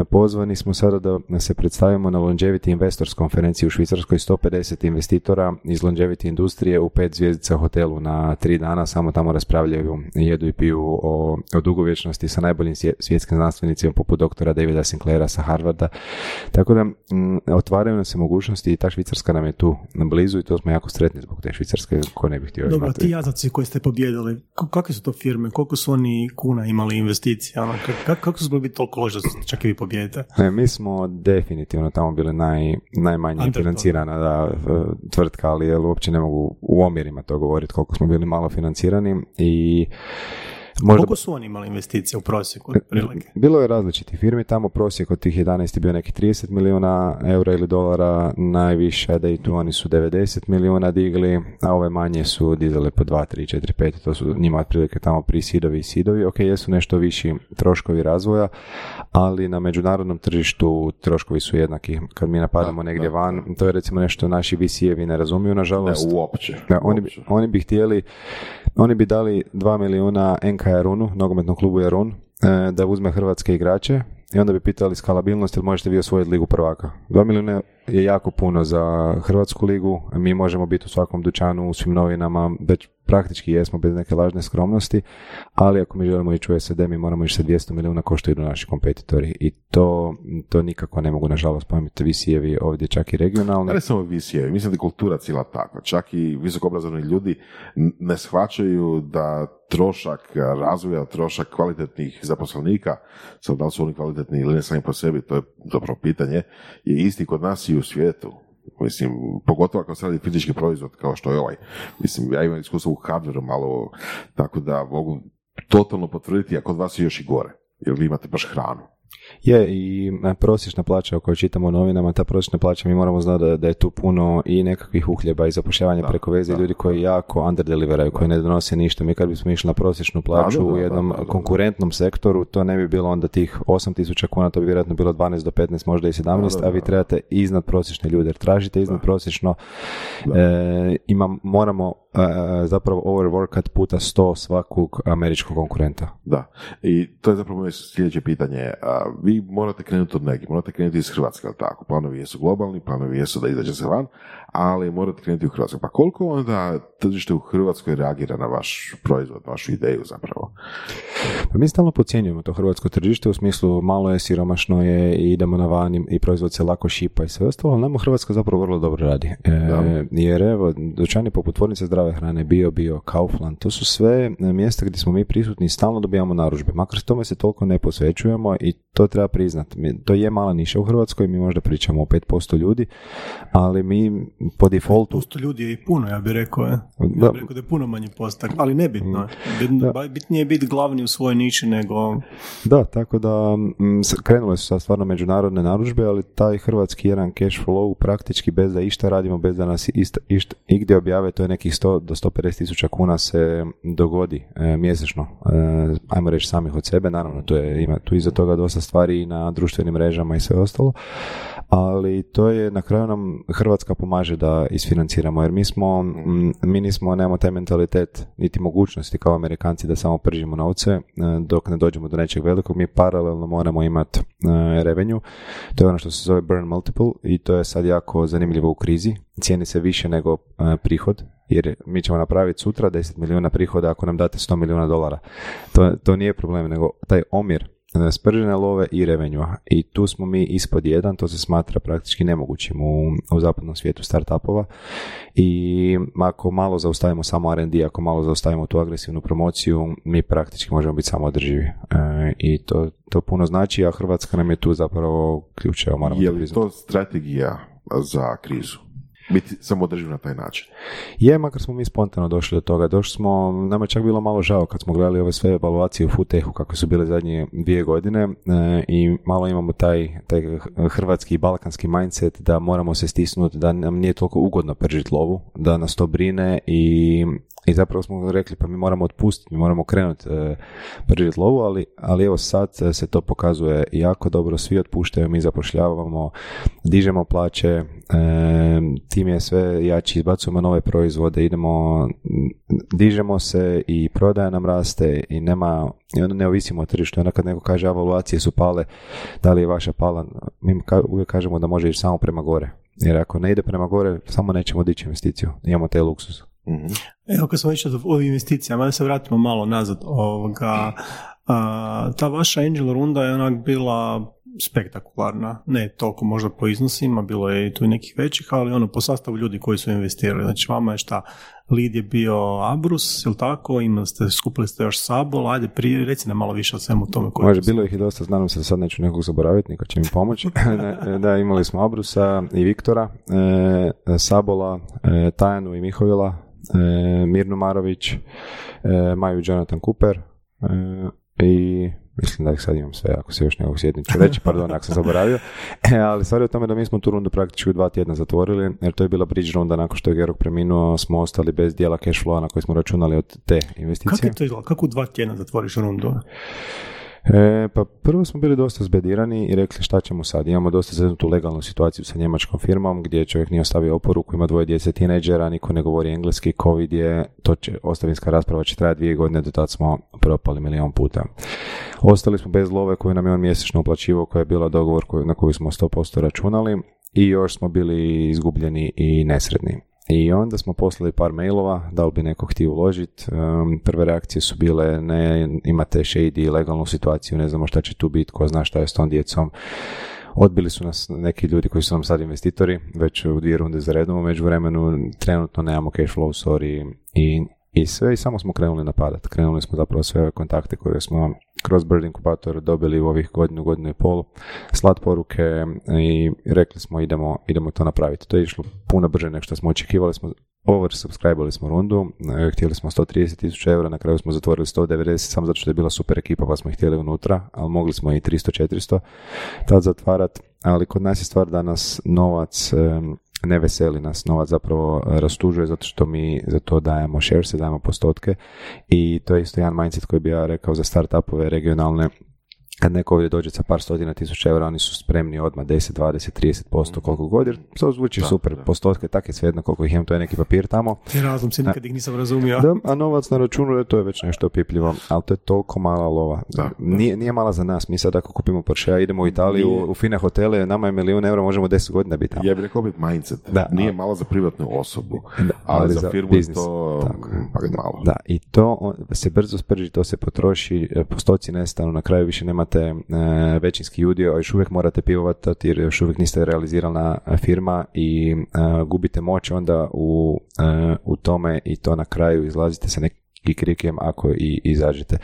Pozvani smo sada da se predstavimo na Longevity Investors konferenciji u Švicarskoj 150 investitora iz Longevity industrije u pet zvjezdica hotelu na tri dana, samo tamo raspravljaju, jedu i piju o, o dugovječnosti sa najboljim svje- svjetskim znanstvenicima poput doktora Davida Sinclaira sa Harvarda. Tako da mm, otvaraju nam se mogućnosti i ta Švicarska nam je tu na blizu i to smo jako sretni zbog te Švicarske, ko ne bi htio Dobro, imati. ti jazaci koji ste pobjedili, kakve su to firme, koliko su oni kuna imali investicija, ono, kak- kak- kako su mogli biti toliko loši da su čak i vi pobijedite? Ne, mi smo definitivno tamo bili naj, najmanje financirana da, tvrtka, ali jel, uopće ne mogu u omjerima to govoriti koliko smo bili malo financirani i možda Koliko su oni imali investicija u prosjeku, otprilike? bilo je različitih firmi, tamo prosjek od tih 11 je bio neki 30 milijuna eura ili dolara, najviše da i tu oni su 90 milijuna digli, a ove manje su dizale po 2, 3, 4, 5, to su njima otprilike tamo pri sidovi i sidovi, ok, jesu nešto viši troškovi razvoja, ali na međunarodnom tržištu troškovi su jednaki. Kad mi napadamo Da, negdje da, van, to je recimo nešto naši VC-evi ne razumiju, Ne, nažalost. uopće. Da, oni, bi, uopće. oni bi htjeli, oni bi dali 2 milijuna NK Jarunu, nogometnom klubu Jarun, e, da uzme hrvatske igrače i onda bi pitali skalabilnost, jel možete vi osvojiti ligu prvaka. 2 milijuna je jako puno za hrvatsku ligu, mi možemo biti u svakom dućanu, u svim novinama, već praktički jesmo bez neke lažne skromnosti, ali ako mi želimo ići u SAD, mi moramo ići sa 200 milijuna ko što idu naši kompetitori i to, to nikako ne mogu nažalost pojmiti VC-evi ovdje čak i regionalni. Ne samo visijevi, mislim da je kultura cijela takva. Čak i visokoobrazovani ljudi ne shvaćaju da trošak razvoja, trošak kvalitetnih zaposlenika, sad da li su oni kvalitetni ili ne sami po sebi, to je zapravo pitanje, je isti kod nas i u svijetu. Mislim, pogotovo ako se radi fizički proizvod kao što je ovaj. Mislim, ja imam iskustvo u hardwareu malo, tako da mogu totalno potvrditi, a kod vas je još i gore, jer vi imate baš hranu. Je, i e, prosječna plaća o kojoj čitamo u novinama, ta prosječna plaća mi moramo znati da, da je tu puno i nekakvih uhljeba i zapošljavanja Da, preko veze, da, ljudi koji jako underdeliveraju, koji ne donose ništa. Mi kad bismo išli na prosječnu plaću da, da, u jednom da, da, da. konkurentnom sektoru, to ne bi bilo onda tih 8000 kuna, to bi vjerojatno bilo 12 do 15, možda i 17, Da, da, a vi trebate iznad prosječne ljude, jer tražite iznad prosječno, e, ima, moramo zapravo overworkat puta 100 svakog američkog konkurenta. Da, i to je zapravo moje sljedeće pitanje. A, vi morate krenuti od negdje, morate krenuti iz Hrvatske, ali tako? Planovi jesu globalni, planovi jesu da izađe se van, ali morate krenuti u Hrvatskoj. Pa koliko onda tržište u Hrvatskoj reagira na vaš proizvod, na vašu ideju zapravo? Pa mi stalno podcjenjujemo to hrvatsko tržište u smislu malo je, siromašno je i idemo na van i- i proizvod se lako šipa i sve ostalo, ali nama Hrvatska zapravo vrlo dobro radi. E, jer evo, dućani poput tvornice zdrave hrane, Bio Bio, Kaufland, to su sve e, mjesta gdje smo mi prisutni i stalno dobijamo narudžbe. Makar tome se toliko ne posvećujemo i to treba priznati. To je mala niša u Hrvatskoj, mi možda pričamo o 5% ljudi, ali mi po defaultu Posto ljudi je i puno, ja bih rekao. Je. Da. Ja bih rekao da je puno manji postak, ali nebitno. Bitno- ba- Bitnije je biti glavni u svojoj niši nego... Da, tako da mm, krenule su sad stvarno međunarodne narudžbe, ali taj hrvatski jedan cash flow praktički bez da išta radimo, bez da nas isto, išta, igdje objave, to je nekih 100 do 150 tisuća kuna se dogodi e, mjesečno. E, ajmo reći samih od sebe, naravno tu je, ima tu iza toga dosta stvari i na društvenim mrežama i sve ostalo, ali to je na kraju nam Hrvatska pomaže da isfinanciramo, jer mi smo, mi nismo, nemamo taj mentalitet niti mogućnosti kao Amerikanci da samo pržimo novce e, dok ne dođemo do nečeg velikog, mi paralelno moramo imati revenue. To je ono što se zove burn multiple i to je sad jako zanimljivo u krizi. Cijeni se više nego prihod, jer mi ćemo napraviti sutra 10 milijuna prihoda ako nam date 100 milijuna dolara. To, to nije problem, nego taj omjer E, spržene love i revenjua. I tu smo mi ispod jedan, to se smatra praktički nemogućim u, u zapadnom svijetu startupova. I ako malo zaustavimo samo R&D, ako malo zaustavimo tu agresivnu promociju, mi praktički možemo biti samo održivi. E, I to, to puno znači, a Hrvatska nam je tu zapravo ključ. Je li to strategija za krizu? Biti održiv na taj način. Je, makar smo mi spontano došli do toga. Došli smo, nama je čak bilo malo žao kad smo gledali ove sve evaluacije u Futehu kako su bile zadnje dvije godine e, i malo imamo taj, taj hrvatski i balkanski mindset da moramo se stisnuti, da nam nije toliko ugodno pržiti lovu, da nas to brine i i zapravo smo rekli pa mi moramo otpustiti, mi moramo krenuti e, pržiti lovu, ali, ali evo sad se to pokazuje jako dobro, svi otpuštaju, mi zapošljavamo, dižemo plaće, e, tim je sve jači, izbacujemo nove proizvode, idemo, dižemo se i prodaja nam raste i nema, i onda ne ovisimo o tržištu. Onda kad neko kaže evaluacije su pale, da li je vaša pala, mi uvijek kažemo da može ići samo prema gore. Jer ako ne ide prema gore, samo nećemo dići investiciju. Imamo taj luksus. mm Evo kad smo išli o investicijama, da se vratimo malo nazad. Ovoga, ta vaša angel runda je onak bila spektakularna, ne toliko možda po iznosima, bilo je i tu nekih većih, ali ono po sastavu ljudi koji su investirali. Znači vama je šta, lead je bio Abrus, ili tako, imali ste, skupili ste još Sabol, ajde prije, reci nam malo više o svemu tome. Koje Može, bilo ih i dosta, znam se da sad neću nekog zaboraviti, niko će mi pomoći. da, imali smo Abrusa i Viktora, e, Sabola, e, Tajanu i Mihovila, e, Mirnu Marović, e, Maju Jonathan Cooper e, i Mislim da ih sad imam sve, ako se još nekog sjetim ću reći, pardon ako sam zaboravio. Ali stvar je u tome da mi smo tu rundu praktički u dva tjedna zatvorili, jer to je bila bridge runda nakon što je Gerok preminuo, smo ostali bez dijela cash flow na koji smo računali od te investicije. Kako je to izgleda? Kako u dva tjedna zatvoriš rundu? E, pa prvo smo bili dosta zbedirani i rekli šta ćemo sad. Imamo dosta tu legalnu situaciju sa njemačkom firmom gdje čovjek nije ostavio oporuku, ima dvoje djece tineđera, niko ne govori engleski, covid je, to će, ostavinska rasprava će trajati dvije godine, do tada smo propali milijon puta. Ostali smo bez love koju nam je on mjesečno uplaćivao, koja je bila dogovor na koju smo 100% računali i još smo bili izgubljeni i nesredni. I onda smo poslali par mailova, da li bi neko htio uložiti. Prve reakcije su bile, ne, imate shady, legalnu situaciju, ne znamo šta će tu biti, ko zna šta je s tom djecom. Odbili su nas neki ljudi koji su nam sad investitori, već u dvije runde za redom, u međuvremenu trenutno nemamo cash flow, sorry, i, i sve, i samo smo krenuli napadati. Krenuli smo zapravo sve ove kontakte koje smo kroz Bird Inkubator dobili u ovih godinu, godinu i pol, slat poruke i rekli smo idemo, idemo to napraviti. To je išlo puno brže nego što smo očekivali. Smo oversubscribali smo rundu, e, htjeli smo 130 tisuća eura, na kraju smo zatvorili 190 samo zato što je bila super ekipa pa smo ih htjeli unutra, ali mogli smo i 300-400 tad zatvarati, ali kod nas je stvar da nas novac ne veseli nas, novac zapravo rastužuje zato što mi za to dajemo shares, dajemo postotke. I to je isto jedan mindset koji bi ja rekao za startupove regionalne kad neko ovdje dođe sa par stotina tisuća eura, oni su spremni odmah 10, 20, 30 posto koliko god, jer to zvuči super, postotke, tak je svejedno koliko ih imam, to je neki papir tamo. I razum se nikad ih nisam razumio. Da, a novac na računu, to je već nešto opipljivo, ali to je toliko mala lova. Da, nije, nije mala za nas, mi sad ako kupimo Porsche, idemo u Italiju, u, fine hotele, nama je milijun eura, možemo 10 godina biti tamo. Ja bih rekao biti mindset, da, nije malo za privatnu osobu, da, ali, za, firmu business. to tako. Malo. Da, i to se brzo sprži, to se potroši, postoci nestanu, na kraju više nemate e, većinski udio, još uvijek morate pivovati jer još uvijek niste realizirana firma i uh, gubite moć onda u, uh, u tome i to na kraju izlazite sa nekim krikem ako i izađete.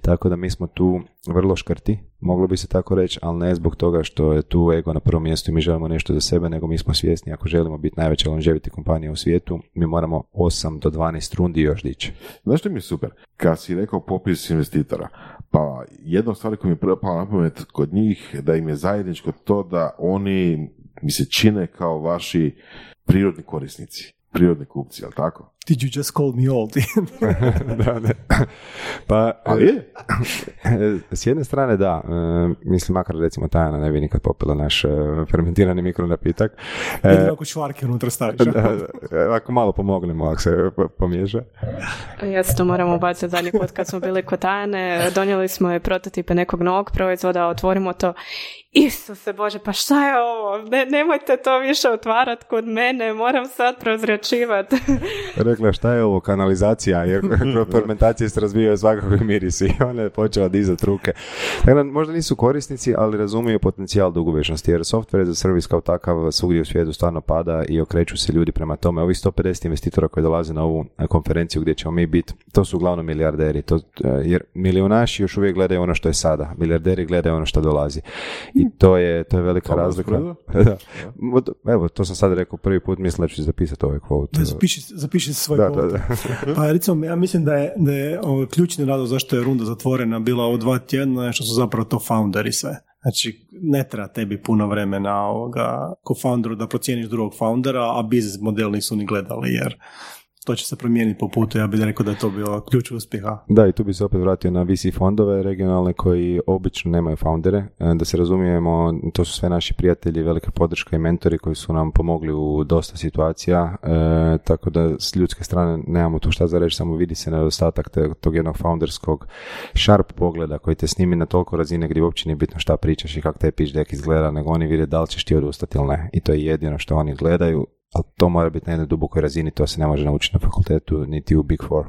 Tako da mi smo tu vrlo škrti, moglo bi se tako reći, ali ne zbog toga što je tu ego na prvom mjestu i mi želimo nešto za sebe, nego mi smo svjesni ako želimo biti najveća longevity kompanija u svijetu, mi moramo 8 do 12 rundi još dići. Znaš što mi je super? Kad si rekao popis investitora, pa jedna stvar koja mi je prva na pamet kod njih, da im je zajedničko to da oni mi se čine kao vaši prirodni korisnici prirodni kupci, jel tako? Did you just call me old? da, ne. Pa, je? s jedne strane da, e, mislim makar recimo Tajana ne bi nikad popila naš e, fermentirani mikronapitak. E, Jedino ako čvarke unutra staviš. Da, ako malo pomognemo, ako se pomiješa. Ja se to moram ubaciti zadnji put kad smo bili kod Tajane, donijeli smo je prototipe nekog novog proizvoda, otvorimo to Isuse Bože, pa šta je ovo? Ne, nemojte to više otvarat kod mene, moram sad prozračivati. Rekla, šta je ovo, kanalizacija, jer kroz fermentacije se razvijaju svakakvi mirisi i ona je počela dizati ruke. Dakle, možda nisu korisnici, ali razumiju potencijal dugovečnosti, jer software za servis kao takav svugdje u svijetu stvarno pada i okreću se ljudi prema tome. Ovi 150 investitora koji dolaze na ovu konferenciju gdje ćemo mi biti, to su uglavnom milijarderi, to, jer milijunaši još uvijek gledaju ono što je sada, milijarderi gledaju ono što dolazi. I to je, to je velika razlika. da. Evo, to sam sad rekao prvi put, mislim da ću zapisati ovaj quote. zapiši, zapiši svoj da, quote. Da, pa recimo, ja mislim da je, da je ključni razlog zašto je runda zatvorena bila u dva tjedna, što su zapravo to founderi sve. Znači, ne treba tebi puno vremena ovoga, ko founderu da procijeniš drugog foundera, a biznis model nisu ni gledali, jer to će se promijeniti po putu, ja bih rekao da je to bio ključ uspjeha. Da, i tu bi se opet vratio na VC fondove regionalne koji obično nemaju foundere. E, da se razumijemo, to su sve naši prijatelji, velika podrška i mentori koji su nam pomogli u dosta situacija, e, tako da s ljudske strane nemamo tu šta za reći, samo vidi se nedostatak tog jednog founderskog sharp pogleda koji te snimi na toliko razine gdje uopće nije bitno šta pričaš i kako taj pitch deck izgleda, nego oni vide da li ćeš ti odustati ili ne. I to je jedino što oni gledaju ali to mora biti na jednoj dubokoj razini, to se ne može naučiti na fakultetu, niti u Big Four.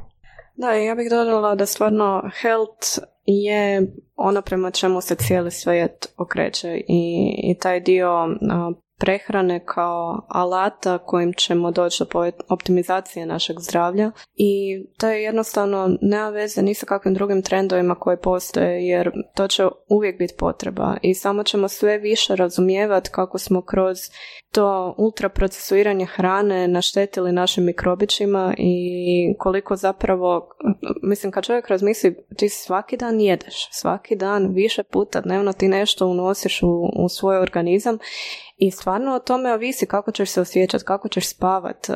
Da, ja bih dodala da stvarno health je ono prema čemu se cijeli svijet okreće i, i taj dio prehrane kao alata kojim ćemo doći do optimizacije našeg zdravlja. I to je jednostavno nema veze ni sa kakvim drugim trendovima koji postoje jer to će uvijek biti potreba. I samo ćemo sve više razumijevati kako smo kroz to ultraprocesuiranje hrane naštetili našim mikrobićima i koliko zapravo, mislim kad čovjek razmisli, ti svaki dan jedeš, svaki dan više puta dnevno ti nešto unosiš u, u svoj organizam i stvarno o tome ovisi kako ćeš se osjećati, kako ćeš spavat, uh,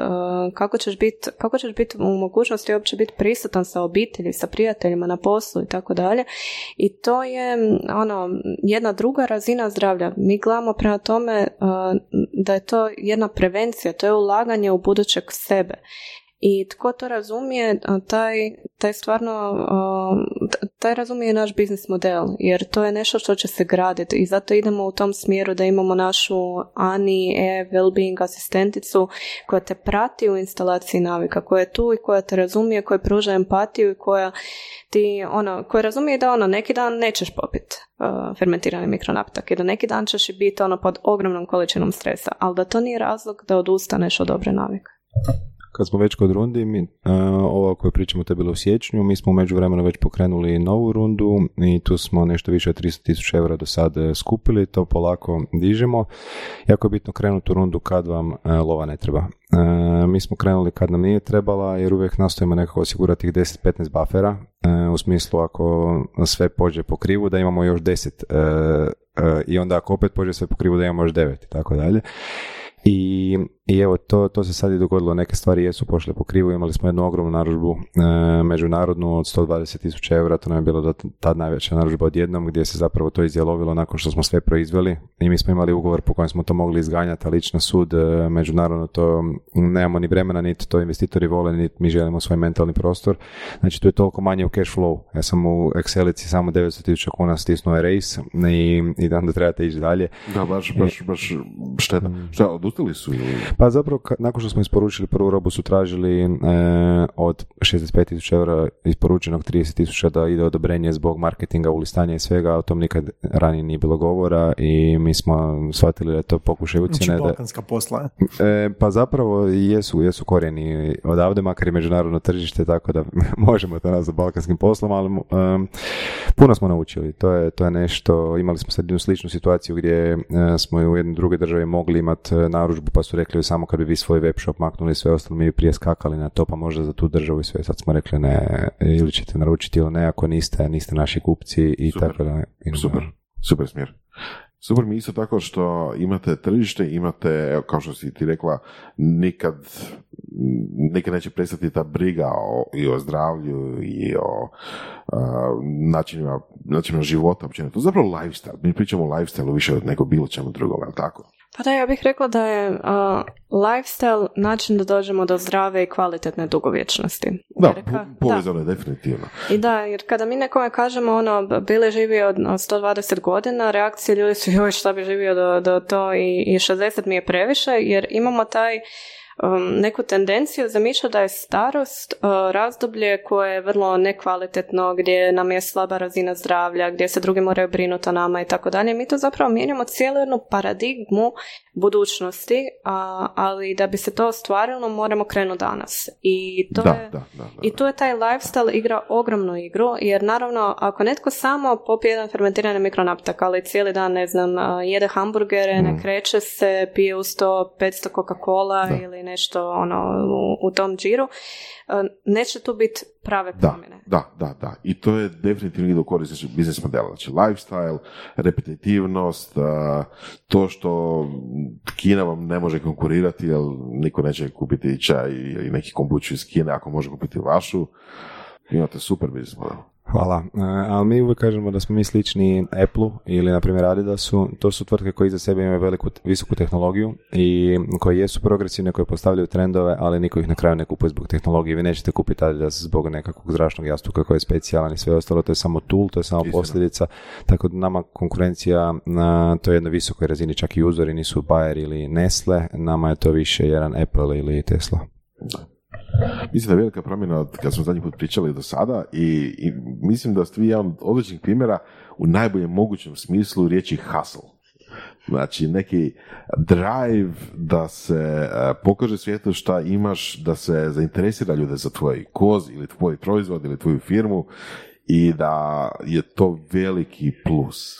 kako ćeš biti kako ćeš biti u mogućnosti uopće biti prisutan sa obitelji, sa prijateljima na poslu i tako dalje. I to je ono jedna druga razina zdravlja. Mi gledamo prema tome uh, da je to jedna prevencija, to je ulaganje u budućeg sebe. I tko to razumije, taj, taj stvarno, taj razumije naš biznis model, jer to je nešto što će se graditi i zato idemo u tom smjeru da imamo našu Ani e Wellbeing asistenticu koja te prati u instalaciji navika, koja je tu i koja te razumije, koja pruža empatiju i koja ti, ono, koja razumije da ono, neki dan nećeš popiti uh, fermentirani mikronapitak i da neki dan ćeš biti ono pod ogromnom količinom stresa, ali da to nije razlog da odustaneš od dobre navike kad smo već kod rundi, mi, ovo koje pričamo to je bilo u siječnju, mi smo u međuvremenu već pokrenuli novu rundu i tu smo nešto više od 300.000 eura do sada skupili, to polako dižemo. Jako je bitno krenuti u rundu kad vam uh, lova ne treba. Uh, mi smo krenuli kad nam nije trebala jer uvijek nastojimo nekako osigurati tih 10-15 buffera u smislu ako sve pođe po krivu da imamo još 10 i onda ako opet pođe sve po krivu da imamo još 9 i tako dalje. I, I evo, to, to se sad i dogodilo, neke stvari jesu pošle po krivu, imali smo jednu ogromnu narudžbu e, međunarodnu od 120 tisuća eura, to nam je bilo do tad najveća narudžba odjednom, gdje se zapravo to izjelovilo nakon što smo sve proizveli i mi smo imali ugovor po kojem smo to mogli izganjati, ali na sud e, međunarodno to nemamo ni vremena, niti to investitori vole, niti mi želimo svoj mentalni prostor, znači to je toliko manje u cash flow. Ja sam u Excelici samo 900 tisuća kuna stisnuo race i, i da trebate ići dalje. Da, baš, baš, baš šteta. Mm. Šta, odustali su ili? Pa zapravo, nakon što smo isporučili prvu robu su tražili e, od 65.000 eura isporučenog 30.000 da ide odobrenje zbog marketinga, ulistanja i svega, o tom nikad ranije nije bilo govora i mi smo shvatili da je to pokušaj ucjene. Znači balkanska posla. E, pa zapravo jesu, jesu korijeni odavde, makar i međunarodno tržište, tako da možemo to nazvati balkanskim poslom, ali puno smo naučili. To je, to je nešto, imali smo sad jednu sličnu situaciju gdje e, smo u jednoj drugoj državi mogli imati e, naručbu pa su rekli samo kad bi vi svoj web shop maknuli sve ostalo mi bi prije skakali na to pa možda za tu državu i sve sad smo rekli ne ili ćete naručiti ili ne ako niste niste naši kupci i tako da super super smjer Super mi isto tako što imate tržište, imate, evo, kao što si ti rekla, nikad, nikad neće prestati ta briga o, i o zdravlju i o načinima, načinima života općenito. Zapravo lifestyle. Mi pričamo o lifestyle više od nego bilo čemu drugom, ali tako? Pa da, ja bih rekla da je uh, lifestyle način da dođemo do zdrave i kvalitetne dugovječnosti. Da, povezano je definitivno. I da, jer kada mi nekome kažemo ono, bile živio od 120 godina, reakcije ljudi su joj šta bi živio do, do to i, i 60 mi je previše, jer imamo taj neku tendenciju zamišlja da je starost uh, razdoblje koje je vrlo nekvalitetno, gdje nam je slaba razina zdravlja, gdje se drugi moraju brinuti o nama i tako dalje. Mi to zapravo mijenjamo cijelu jednu paradigmu budućnosti, a, ali da bi se to ostvarilo moramo krenuti danas. I to, je, I tu je taj lifestyle igra ogromnu igru, jer naravno ako netko samo popije jedan fermentirani mikronapitak, ali cijeli dan, ne znam, jede hamburgere, ne mm. kreće se, pije uz to 500 Coca-Cola ili nešto ono, u, u tom džiru, neće tu biti prave promjene. Da, da, da. I to je definitivno ide u korist biznis modela. Znači, lifestyle, repetitivnost, to što Kina vam ne može konkurirati, jer niko neće kupiti čaj ili neki kombuću iz Kine ako može kupiti vašu. Imate super biznis model. Hvala. E, ali mi uvijek kažemo da smo mi slični Apple ili na primjer Adidasu. To su tvrtke koje iza sebe imaju veliku, visoku tehnologiju i koje jesu progresivne, koje postavljaju trendove, ali niko ih na kraju ne kupuje zbog tehnologije. Vi nećete kupiti Adidas zbog nekakvog zračnog jastuka koji je specijalan i sve ostalo. To je samo tool, to je samo posljedica. Tako da nama konkurencija na to je jednoj visokoj razini, čak i uzori nisu Bayer ili Nestle, nama je to više jedan Apple ili Tesla. Mislim da je velika promjena od kad smo zadnji put pričali do sada i, i mislim da ste vi jedan od odličnih primjera u najboljem mogućem smislu riječi hustle. Znači, neki drive da se uh, pokaže svijetu šta imaš, da se zainteresira ljude za tvoj koz ili tvoj proizvod ili tvoju firmu i da je to veliki plus.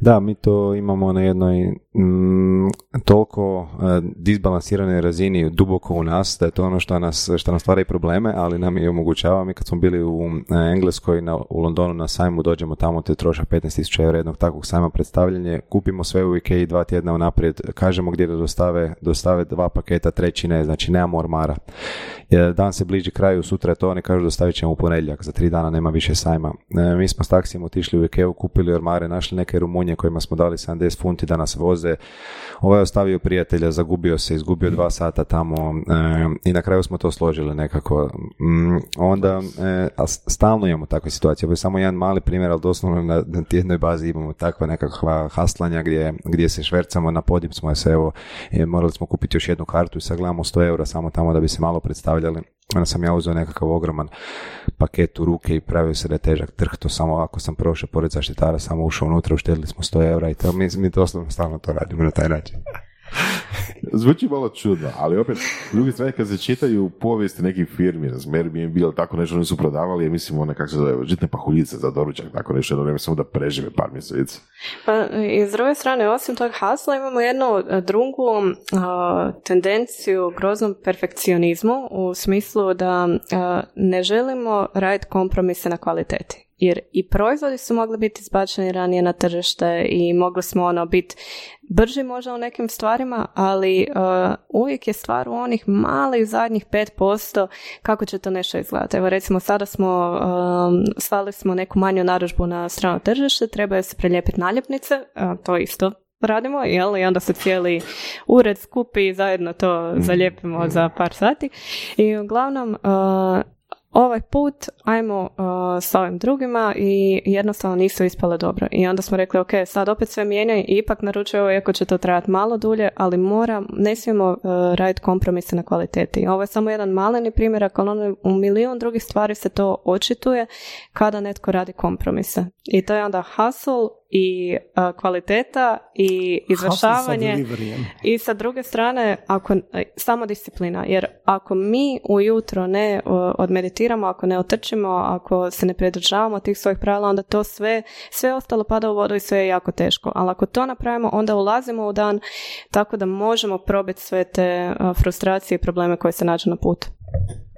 Da, mi to imamo na jednoj mm, toliko e, disbalansiranoj razini duboko u nas, da je to ono što nas, što nam stvara i probleme, ali nam je omogućava. Mi kad smo bili u e, Engleskoj, na, u Londonu na sajmu, dođemo tamo, te troša 15.000 eura jednog takvog sajma predstavljanje, kupimo sve u Ikea dva tjedna unaprijed, kažemo gdje da dostave, dostave dva paketa, treći ne, znači nemamo ormara. Dan se bliži kraju, sutra je to, oni kažu dostavit ćemo u ponedjeljak, za tri dana nema više sajma. E, mi smo s taksijem otišli u Ikea, kupili ormare, našli neke Rumunje kojima smo dali 70 funti da nas voze. Ovaj ostavio prijatelja, zagubio se, izgubio dva sata tamo e, i na kraju smo to složili nekako. Mm, onda, e, a stalno imamo takve situacije. Ovo je samo jedan mali primjer, ali doslovno na, na tjednoj bazi imamo takva nekakva haslanja gdje, gdje se švercamo, na podim smo se, evo, morali smo kupiti još jednu kartu i sad gledamo 100 eura samo tamo da bi se malo predstavljali. Onda sam ja uzeo nekakav ogroman paket u ruke i pravio se da je težak trh, to samo ako sam prošao pored zaštitara, samo ušao unutra, uštedili smo 100 eura i to mi, mi doslovno stalno to radimo na taj način. Zvuči malo čudno, ali opet, s druge strane, kad se čitaju povijesti nekih firmi, razmer bi im bilo tako nešto, oni su prodavali, ja mislim, one, kako se zove, žitne pahuljice za doručak, tako nešto, jedno vrijeme samo da prežive par mjeseci. Pa, i s druge strane, osim tog hasla, imamo jednu e, drugu tendenciju groznom perfekcionizmu, u smislu da ne želimo raditi kompromise na kvaliteti jer i proizvodi su mogli biti izbačeni ranije na tržište i mogli smo ono biti brži možda u nekim stvarima, ali uh, uvijek je stvar u onih malih zadnjih 5% kako će to nešto izgledati. Evo recimo sada smo um, slali smo neku manju narudžbu na strano tržište, trebaju se preljepiti naljepnice, uh, to isto radimo, jel? I onda se cijeli ured skupi i zajedno to mhm. zalijepimo za par sati. I uglavnom, uh, ovaj put ajmo uh, s ovim drugima i jednostavno nisu ispale dobro. I onda smo rekli, ok, sad opet sve mijenjaj i ipak naručujemo, iako će to trajati malo dulje, ali mora, ne smijemo uh, raditi kompromise na kvaliteti. Ovo je samo jedan maleni primjer, ako ono u milijun drugih stvari se to očituje kada netko radi kompromise. I to je onda hustle i kvaliteta i izvršavanje. i sa druge strane ako e, samo disciplina jer ako mi ujutro ne odmeditiramo ako ne otrčimo ako se ne pridržavamo tih svojih pravila onda to sve sve ostalo pada u vodu i sve je jako teško. Ali ako to napravimo onda ulazimo u dan tako da možemo probiti sve te frustracije i probleme koje se nađu na putu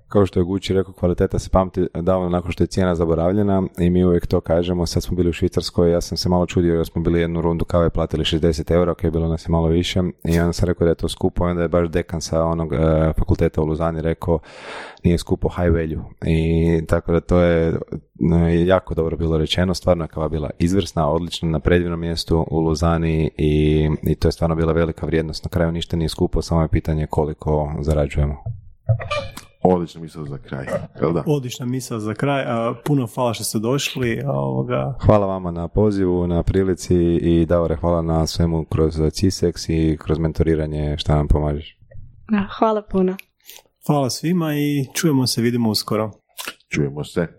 kao što je Gucci rekao, kvaliteta se pamti davno nakon što je cijena zaboravljena i mi uvijek to kažemo. Sad smo bili u Švicarskoj, ja sam se malo čudio jer smo bili jednu rundu kave platili 60 eura, je bilo nas je malo više i onda sam rekao da je to skupo, onda je baš dekan sa onog e, fakulteta u Luzani rekao nije skupo high value i tako da to je e, jako dobro bilo rečeno, stvarno je kava bila izvrsna, odlična na predivnom mjestu u Luzani i, i to je stvarno bila velika vrijednost. Na kraju ništa nije skupo, samo je pitanje koliko zarađujemo. Odlična misao za kraj, jel da? Odlična misao za kraj. Puno hvala što ste došli. Ovoga... Hvala vama na pozivu, na prilici i Davore, hvala na svemu kroz CISEX i kroz mentoriranje što nam pomažeš. Hvala puno. Hvala svima i čujemo se, vidimo uskoro. Čujemo se.